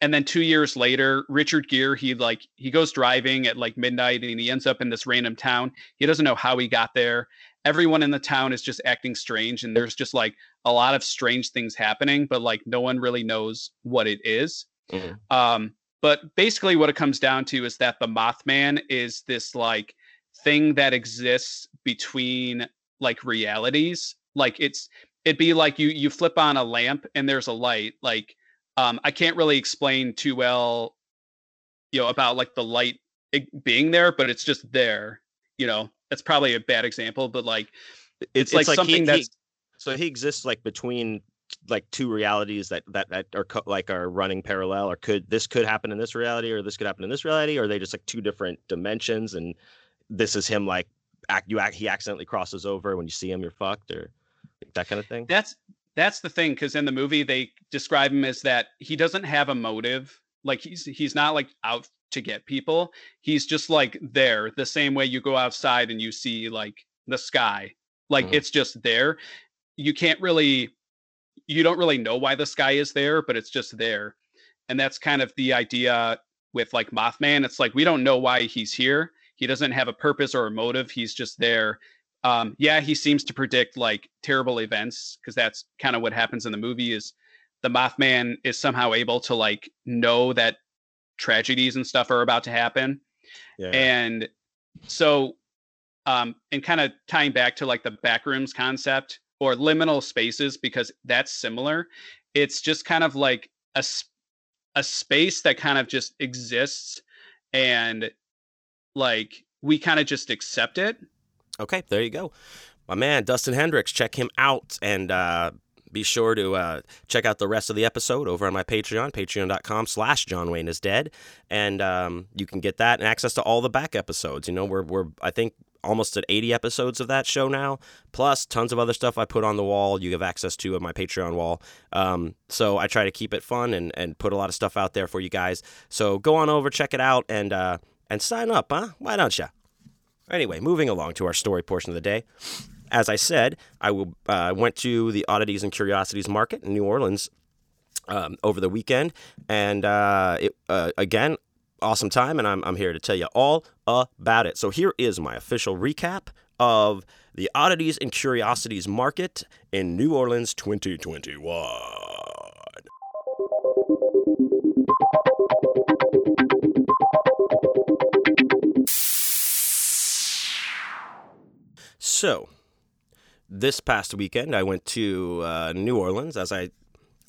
and then two years later richard gere he like he goes driving at like midnight and he ends up in this random town he doesn't know how he got there everyone in the town is just acting strange and there's just like a lot of strange things happening but like no one really knows what it is. Mm-hmm. um but basically what it comes down to is that the mothman is this like thing that exists between like realities like it's it'd be like you you flip on a lamp and there's a light like um, I can't really explain too well, you know, about like the light being there, but it's just there. You know, that's probably a bad example, but like it's, it's like, like, something he, that's he, so he exists like between like two realities that that that are co- like are running parallel or could this could happen in this reality or this could happen in this reality or are they just like two different dimensions and this is him like act you act he accidentally crosses over when you see him you're fucked or that kind of thing? That's that's the thing because in the movie they describe him as that he doesn't have a motive. Like he's he's not like out to get people. He's just like there the same way you go outside and you see like the sky. Like mm-hmm. it's just there. You can't really you don't really know why the sky is there but it's just there. And that's kind of the idea with like mothman. It's like we don't know why he's here he doesn't have a purpose or a motive he's just there um, yeah, he seems to predict like terrible events because that's kind of what happens in the movie. Is the Mothman is somehow able to like know that tragedies and stuff are about to happen, yeah. and so um, and kind of tying back to like the backrooms concept or liminal spaces because that's similar. It's just kind of like a a space that kind of just exists and like we kind of just accept it Okay, there you go. My man, Dustin Hendricks, check him out and uh, be sure to uh, check out the rest of the episode over on my Patreon, patreon.com slash John Wayne is dead. And um, you can get that and access to all the back episodes. You know, we're, we're I think, almost at 80 episodes of that show now, plus tons of other stuff I put on the wall. You have access to at my Patreon wall. Um, so I try to keep it fun and, and put a lot of stuff out there for you guys. So go on over, check it out, and uh, and sign up, huh? Why don't you? Anyway, moving along to our story portion of the day. As I said, I will, uh, went to the Oddities and Curiosities Market in New Orleans um, over the weekend, and uh, it, uh, again, awesome time, and I'm, I'm here to tell you all about it. So here is my official recap of the Oddities and Curiosities Market in New Orleans 2021. So, this past weekend, I went to uh, New Orleans, as I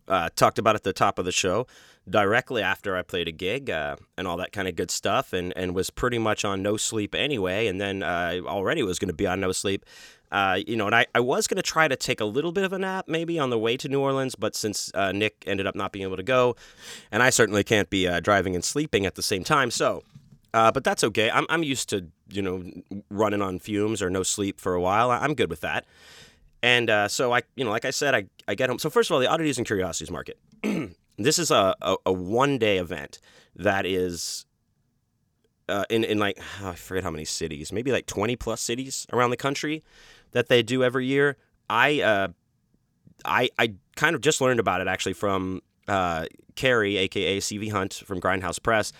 uh, talked about at the top of the show, directly after I played a gig uh, and all that kind of good stuff, and, and was pretty much on no sleep anyway. And then uh, already was going to be on no sleep. Uh, you know, and I, I was going to try to take a little bit of a nap maybe on the way to New Orleans, but since uh, Nick ended up not being able to go, and I certainly can't be driving and sleeping at the same time, so uh, but that's okay. I'm, I'm used to, you know, running on fumes or no sleep for a while. I'm good with that. And uh, so I, you know, like I said, I, I get home. So first of all, the oddities and curiosities market. this is a, a, a one day event that is uh, in in like oh, I forget how many cities, maybe like twenty plus cities around the country that they do every year. I uh, I I kind of just learned about it actually from uh, Carrie, aka CV Hunt from Grindhouse Press.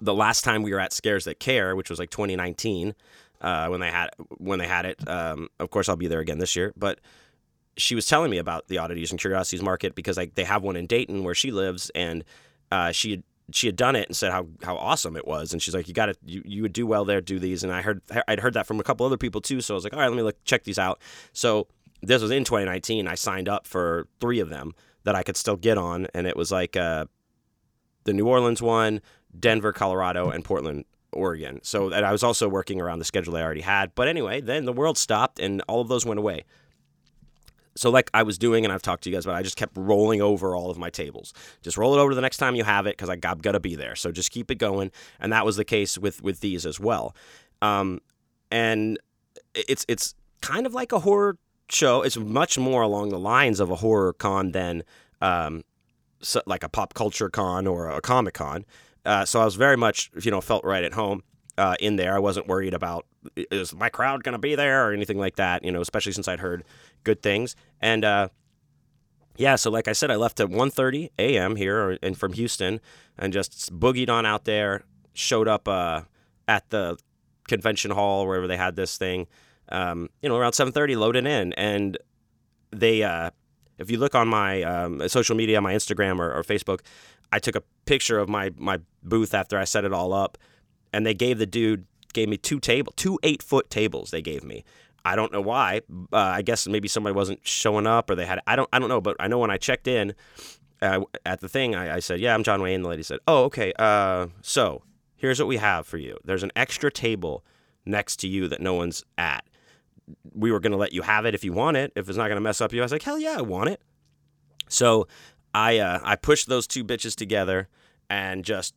The last time we were at Scares That Care, which was like 2019, uh, when they had when they had it. Um, of course, I'll be there again this year. But she was telling me about the oddities and curiosities market because like they have one in Dayton where she lives, and uh, she had she had done it and said how how awesome it was, and she's like, you got to you, you would do well there, do these, and I heard I'd heard that from a couple other people too, so I was like, all right, let me look check these out. So this was in 2019. I signed up for three of them that I could still get on, and it was like uh, the New Orleans one, Denver, Colorado, and Portland, Oregon. So and I was also working around the schedule I already had. But anyway, then the world stopped, and all of those went away. So like I was doing, and I've talked to you guys about, I just kept rolling over all of my tables. Just roll it over the next time you have it, because I got to be there. So just keep it going, and that was the case with with these as well. Um, and it's it's kind of like a horror show. It's much more along the lines of a horror con than um, so, like a pop culture con or a comic con. Uh, so I was very much, you know, felt right at home uh, in there. I wasn't worried about is my crowd going to be there or anything like that, you know, especially since I'd heard good things. And uh, yeah, so like I said, I left at 1:30 a.m. here and from Houston and just boogied on out there. Showed up uh, at the convention hall wherever they had this thing um, you know, around 7:30, loading in, and they, uh, if you look on my um, social media, my Instagram or, or, Facebook, I took a picture of my my booth after I set it all up, and they gave the dude gave me two table, two eight foot tables. They gave me. I don't know why. Uh, I guess maybe somebody wasn't showing up, or they had. I don't. I don't know. But I know when I checked in uh, at the thing, I, I, said, "Yeah, I'm John Wayne." The lady said, "Oh, okay. Uh, so here's what we have for you. There's an extra table next to you that no one's at we were to let you have it if you want it. If it's not to mess up you, I was like, hell yeah, I want it. So I uh, I pushed those two bitches together and just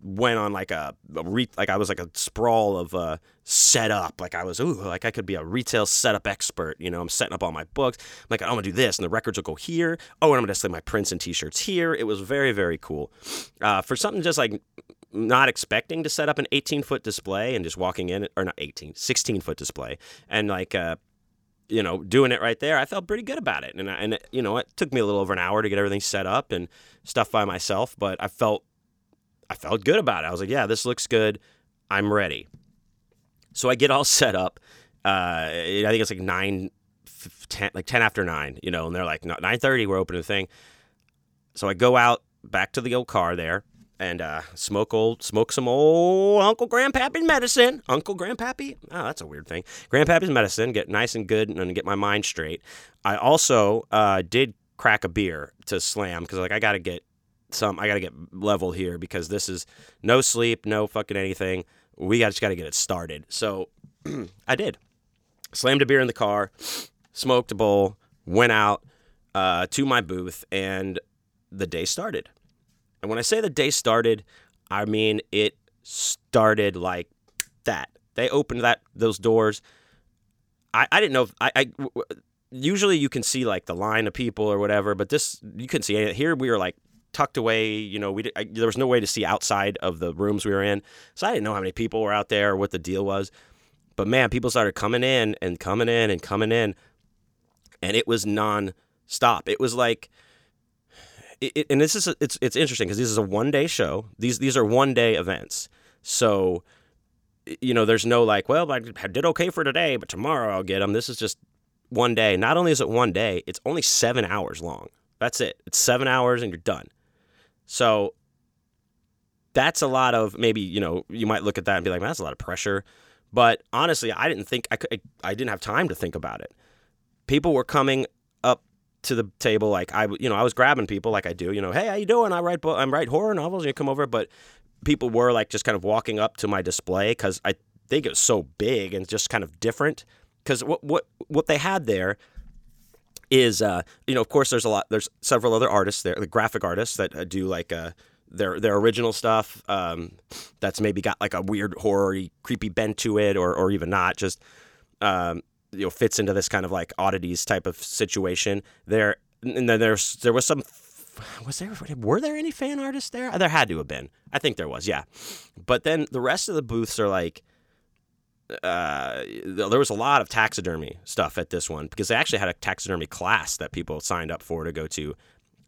went on like a, a re- like I was like a sprawl of uh, setup. Like I was ooh like I could be a retail setup expert. You know, I'm setting up all my books. I'm like I'm gonna do this, and the records will go here. Oh, and I'm gonna display my prints and T-shirts here. It was very very cool uh, for something just like not expecting to set up an 18 foot display and just walking in or not 18 16 foot display and like uh, you know doing it right there i felt pretty good about it and, I, and it, you know it took me a little over an hour to get everything set up and stuff by myself but i felt i felt good about it i was like yeah this looks good i'm ready so i get all set up uh, i think it's like 9 10 like 10 after 9 you know and they're like 9.30 we're opening the thing so i go out back to the old car there and uh, smoke old smoke some old Uncle Grandpappy's medicine. Uncle Grandpappy? Oh, that's a weird thing. Grandpappy's medicine. Get nice and good and get my mind straight. I also uh, did crack a beer to slam because like I got to get some. I got to get level here because this is no sleep, no fucking anything. We got just got to get it started. So I did. Slammed a beer in the car, smoked a bowl, went out uh, to my booth, and the day started. And when I say the day started, I mean it started like that. They opened that those doors. I, I didn't know if I, I usually you can see like the line of people or whatever, but this you couldn't see. Here we were like tucked away. You know, we I, there was no way to see outside of the rooms we were in, so I didn't know how many people were out there or what the deal was. But man, people started coming in and coming in and coming in, and it was non-stop. It was like it, and this is a, it's it's interesting because this is a one day show. These these are one day events. So you know, there's no like, well, I did okay for today, but tomorrow I'll get them. This is just one day. Not only is it one day, it's only seven hours long. That's it. It's seven hours and you're done. So that's a lot of maybe you know you might look at that and be like, that's a lot of pressure. But honestly, I didn't think I could. I didn't have time to think about it. People were coming up to the table like I you know I was grabbing people like I do you know hey how you doing I write I write horror novels you come over but people were like just kind of walking up to my display because I think it was so big and just kind of different because what what what they had there is uh you know of course there's a lot there's several other artists there the graphic artists that uh, do like uh their their original stuff um that's maybe got like a weird horror creepy bent to it or or even not just um you know fits into this kind of like oddities type of situation. There and then there's there was some was there were there any fan artists there? There had to have been. I think there was, yeah. But then the rest of the booths are like uh, there was a lot of taxidermy stuff at this one because they actually had a taxidermy class that people signed up for to go to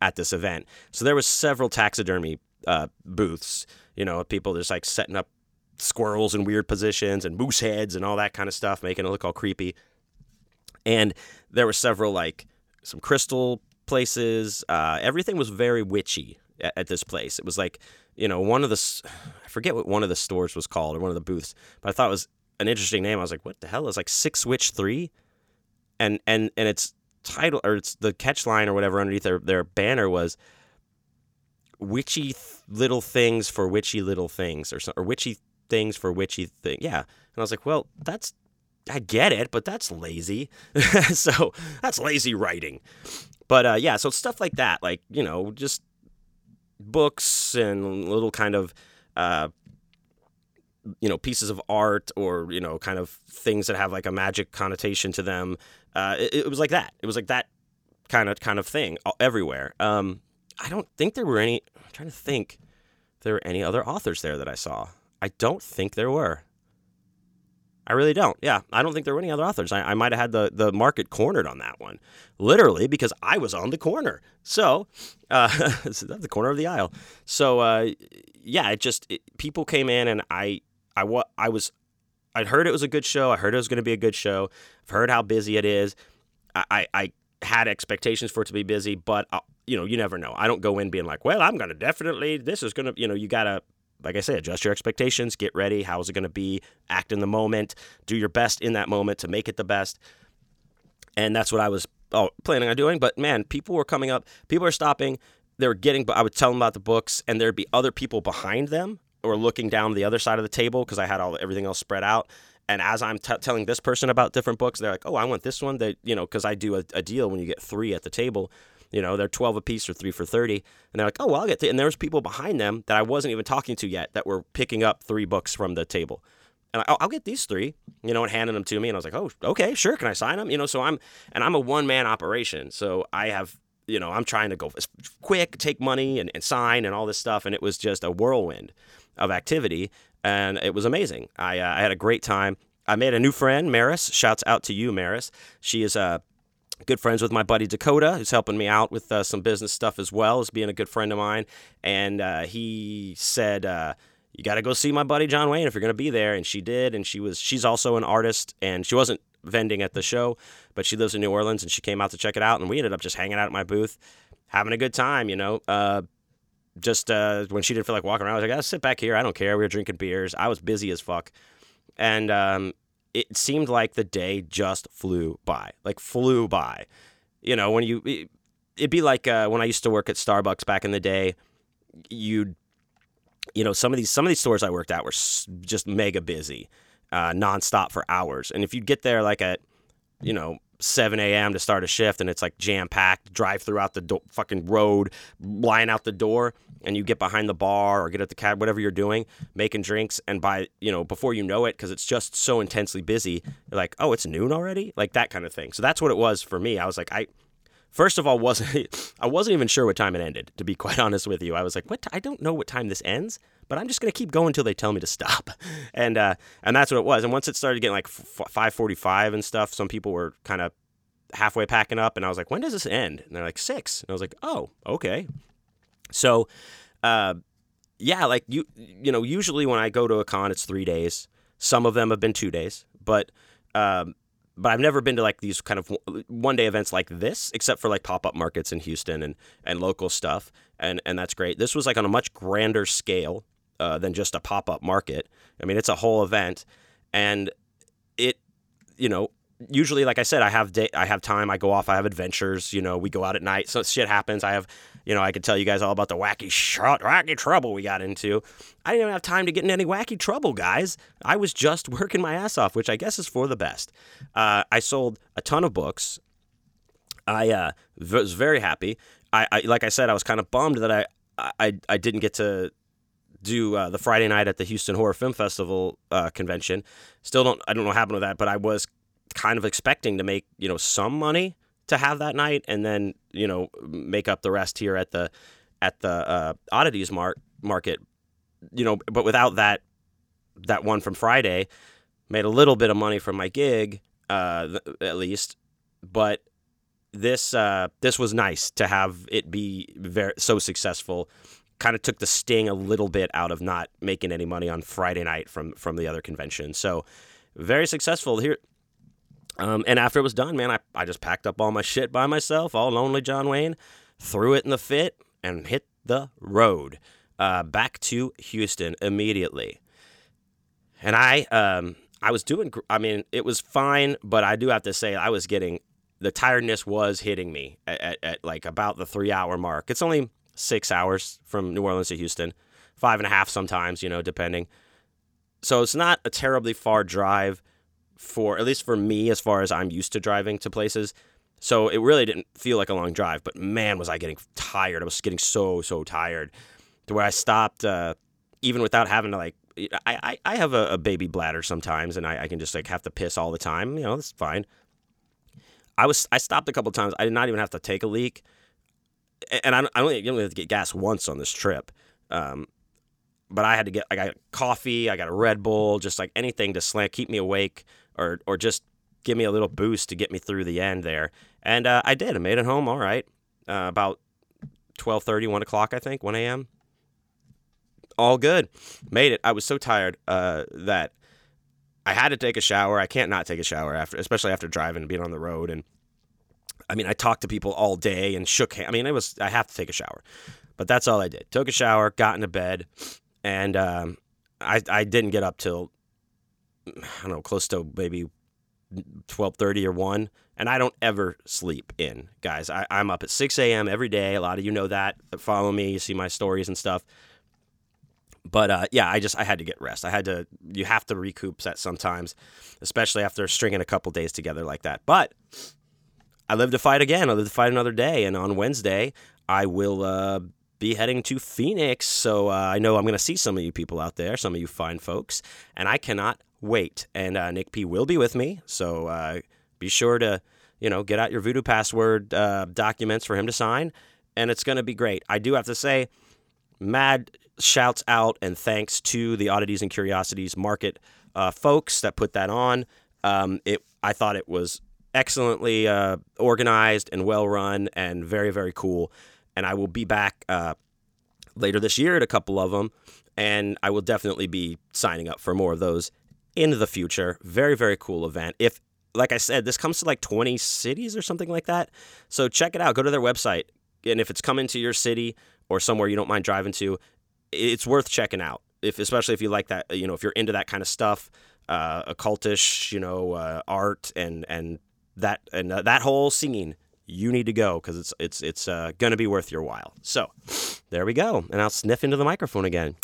at this event. So there was several taxidermy uh, booths. You know, people just like setting up squirrels in weird positions and moose heads and all that kind of stuff, making it look all creepy. And there were several like some crystal places. Uh, everything was very witchy at, at, this place. It was like you know one of the I forget what one of the stores was called or one of the booths, but I thought it was an interesting name. I was like, what the hell? It's like Six Witch Three, and and and its title or it's the catch line or whatever underneath their their banner was witchy th- little things for witchy little things or, or witchy things for witchy thing. Yeah. And I was like, well, that's, I get it, but that's lazy. so that's lazy writing. But uh, yeah, so stuff like that, like, you know, just books and little kind of, uh, you know, pieces of art or, you know, kind of things that have like a magic connotation to them. Uh, it, it was like that. It was like that kind of kind of thing everywhere. Um, I don't think there were any. I'm trying to think. There were any other authors there that I saw. I don't think there were. I really don't. Yeah, I don't think there were any other authors. I, I might have had the, the market cornered on that one, literally because I was on the corner. So, uh, the corner of the aisle. So, uh, yeah, it just it, people came in and I I what I was I'd heard it was a good show. I heard it was going to be a good show. I've heard how busy it is. I, I, I had expectations for it to be busy, but uh, you know, you never know. I don't go in being like, well, I'm going to definitely, this is going to, you know, you got to like I say, adjust your expectations, get ready. How is it going to be? Act in the moment, do your best in that moment to make it the best. And that's what I was oh, planning on doing. But man, people were coming up, people are stopping. They were getting, but I would tell them about the books, and there'd be other people behind them or looking down the other side of the table because I had all everything else spread out. And as I'm t- telling this person about different books, they're like, "Oh, I want this one." They, you know, because I do a, a deal when you get three at the table. You know, they're 12 a piece or three for 30. And they're like, oh, well, I'll get to And there's people behind them that I wasn't even talking to yet that were picking up three books from the table. And I, oh, will get these three, you know, and handing them to me. And I was like, oh, okay, sure. Can I sign them? You know, so I'm, and I'm a one man operation. So I have, you know, I'm trying to go quick, take money and, and sign and all this stuff. And it was just a whirlwind of activity. And it was amazing. I, uh, I had a great time. I made a new friend, Maris. Shouts out to you, Maris. She is a good friends with my buddy Dakota, who's helping me out with uh, some business stuff as well as being a good friend of mine. And uh, he said, uh, "You got to go see my buddy John Wayne if you're going to be there." And she did, and she was. She's also an artist, and she wasn't vending at the show, but she lives in New Orleans, and she came out to check it out. And we ended up just hanging out at my booth, having a good time. You know. Uh, just uh, when she didn't feel like walking around, I was like, I'll sit back here. I don't care." We were drinking beers. I was busy as fuck, and um, it seemed like the day just flew by, like flew by. You know, when you, it, would be like uh, when I used to work at Starbucks back in the day. You'd, you know, some of these some of these stores I worked at were just mega busy, uh, nonstop for hours. And if you get there like at, you know, 7 a.m. to start a shift and it's like jam packed, drive throughout the do- fucking road, lying out the door, and you get behind the bar or get at the cab, whatever you're doing, making drinks, and by you know before you know it, because it's just so intensely busy, like, oh, it's noon already, like that kind of thing. So that's what it was for me. I was like, I first of all wasn't I wasn't even sure what time it ended. To be quite honest with you, I was like, what? I don't know what time this ends but I'm just gonna keep going until they tell me to stop, and uh, and that's what it was. And once it started getting like 5:45 and stuff, some people were kind of halfway packing up, and I was like, when does this end? And they're like six, and I was like, oh, okay. So, uh, yeah, like you you know, usually when I go to a con, it's three days. Some of them have been two days, but um, but I've never been to like these kind of one day events like this, except for like pop up markets in Houston and and local stuff, and and that's great. This was like on a much grander scale. Uh, than just a pop up market. I mean, it's a whole event, and it, you know, usually, like I said, I have day, I have time. I go off. I have adventures. You know, we go out at night. So shit happens. I have, you know, I could tell you guys all about the wacky shot, wacky trouble we got into. I didn't even have time to get in any wacky trouble, guys. I was just working my ass off, which I guess is for the best. Uh, I sold a ton of books. I uh, was very happy. I, I, like I said, I was kind of bummed that I, I, I didn't get to do uh, the Friday night at the Houston Horror Film Festival uh, convention. Still don't I don't know what happened with that, but I was kind of expecting to make you know some money to have that night, and then you know make up the rest here at the at the uh, oddities mar- market. You know, but without that that one from Friday, made a little bit of money from my gig, uh, at least, but this uh, this was nice to have it be very so successful. Kind of took the sting a little bit out of not making any money on Friday night from from the other convention. So very successful here. Um, and after it was done, man, I, I just packed up all my shit by myself, all lonely John Wayne, threw it in the fit, and hit the road uh, back to Houston immediately. And I um, I was doing, I mean, it was fine, but I do have to say I was getting the tiredness was hitting me at, at, at, like about the three hour mark. It's only six hours from New Orleans to Houston, five and a half sometimes, you know, depending. So it's not a terribly far drive for, at least for me, as far as I'm used to driving to places. So it really didn't feel like a long drive, but man, was I getting tired. I was getting so, so tired to where I stopped, uh, even without having to like, I, I, I have a, a baby bladder sometimes and I, I can just like have to piss all the time. You know, that's fine. I was I stopped a couple times. I did not even have to take a leak, and I, I only, only had to get gas once on this trip. Um, but I had to get I got coffee, I got a Red Bull, just like anything to slant keep me awake or or just give me a little boost to get me through the end there. And uh, I did. I made it home all right. Uh, about 12:30, 1 o'clock, I think, 1 a.m. All good. Made it. I was so tired uh, that I had to take a shower. I can't not take a shower after, especially after driving and being on the road. And I mean, I talked to people all day and shook hands. I mean, it was I have to take a shower, but that's all I did. Took a shower, got into bed, and um, I I didn't get up till I don't know, close to maybe twelve thirty or one. And I don't ever sleep in, guys. I, I'm up at 6 a.m. every day. A lot of you know that. Follow me. You see my stories and stuff but uh, yeah, I just I had to get rest. I had to. You have to recoup that sometimes, especially after stringing a couple days together like that. But I live to fight again. I live to fight another day, and on Wednesday I will uh, be heading to Phoenix. So uh, I know I'm going to see some of you people out there, some of you fine folks, and I cannot wait. And uh, Nick P will be with me, so uh, be sure to you know get out your Voodoo password uh, documents for him to sign, and it's going to be great. I do have to say, mad shouts out and thanks to the Oddities and Curiosities market uh, folks that put that on. Um, it I thought it was excellently uh, organized and well run and very very cool. And I will be back uh, later this year at a couple of them, and I will definitely be signing up for more of those in the future. Very very cool event. If like I said, this comes to like 20 cities or something like that. So check it out. Go to their website. And if it's coming to your city or somewhere you don't mind driving to, it's worth checking out. If especially if you like that, you know, if you're into that kind of stuff, uh, occultish, you know, uh, art and and that and uh, that whole scene, you need to go because it's it's it's uh, gonna be worth your while. So there we go, and I'll sniff into the microphone again.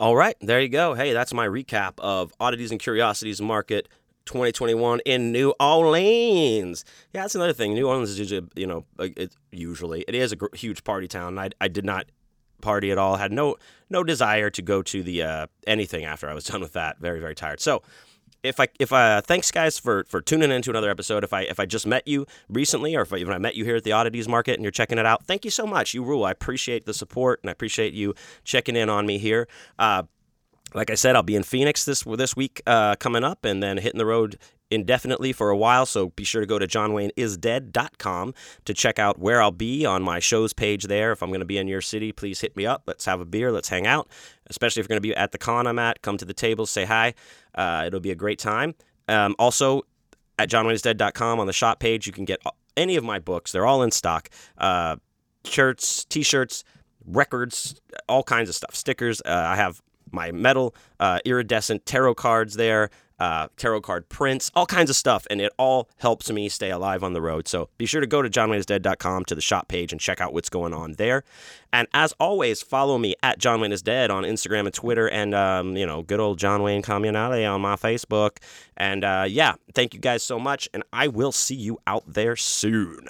All right, there you go. Hey, that's my recap of Oddities and Curiosities Market 2021 in New Orleans. Yeah, that's another thing. New Orleans is usually, you know, it, usually it is a gr- huge party town. I, I did not party at all. Had no no desire to go to the uh, anything after I was done with that. Very very tired. So. If I if I thanks guys for for tuning in to another episode. If I if I just met you recently, or if I, even I met you here at the Oddities Market and you're checking it out, thank you so much. You rule. I appreciate the support and I appreciate you checking in on me here. Uh, like I said, I'll be in Phoenix this this week uh, coming up, and then hitting the road indefinitely for a while. So be sure to go to johnwayneisdead.com to check out where I'll be on my shows page there. If I'm going to be in your city, please hit me up. Let's have a beer. Let's hang out. Especially if you're going to be at the con I'm at, come to the table, say hi. Uh, it'll be a great time. Um, also, at johnwayneisdead.com on the shop page, you can get any of my books. They're all in stock. Uh, shirts, t-shirts, records, all kinds of stuff. Stickers. Uh, I have my metal uh, iridescent tarot cards there, uh, tarot card prints, all kinds of stuff, and it all helps me stay alive on the road. So be sure to go to johnwayneisdead.com to the shop page and check out what's going on there. And as always, follow me at John Wayne is Dead on Instagram and Twitter, and um, you know, good old John Wayne Comunale on my Facebook. And uh, yeah, thank you guys so much, and I will see you out there soon.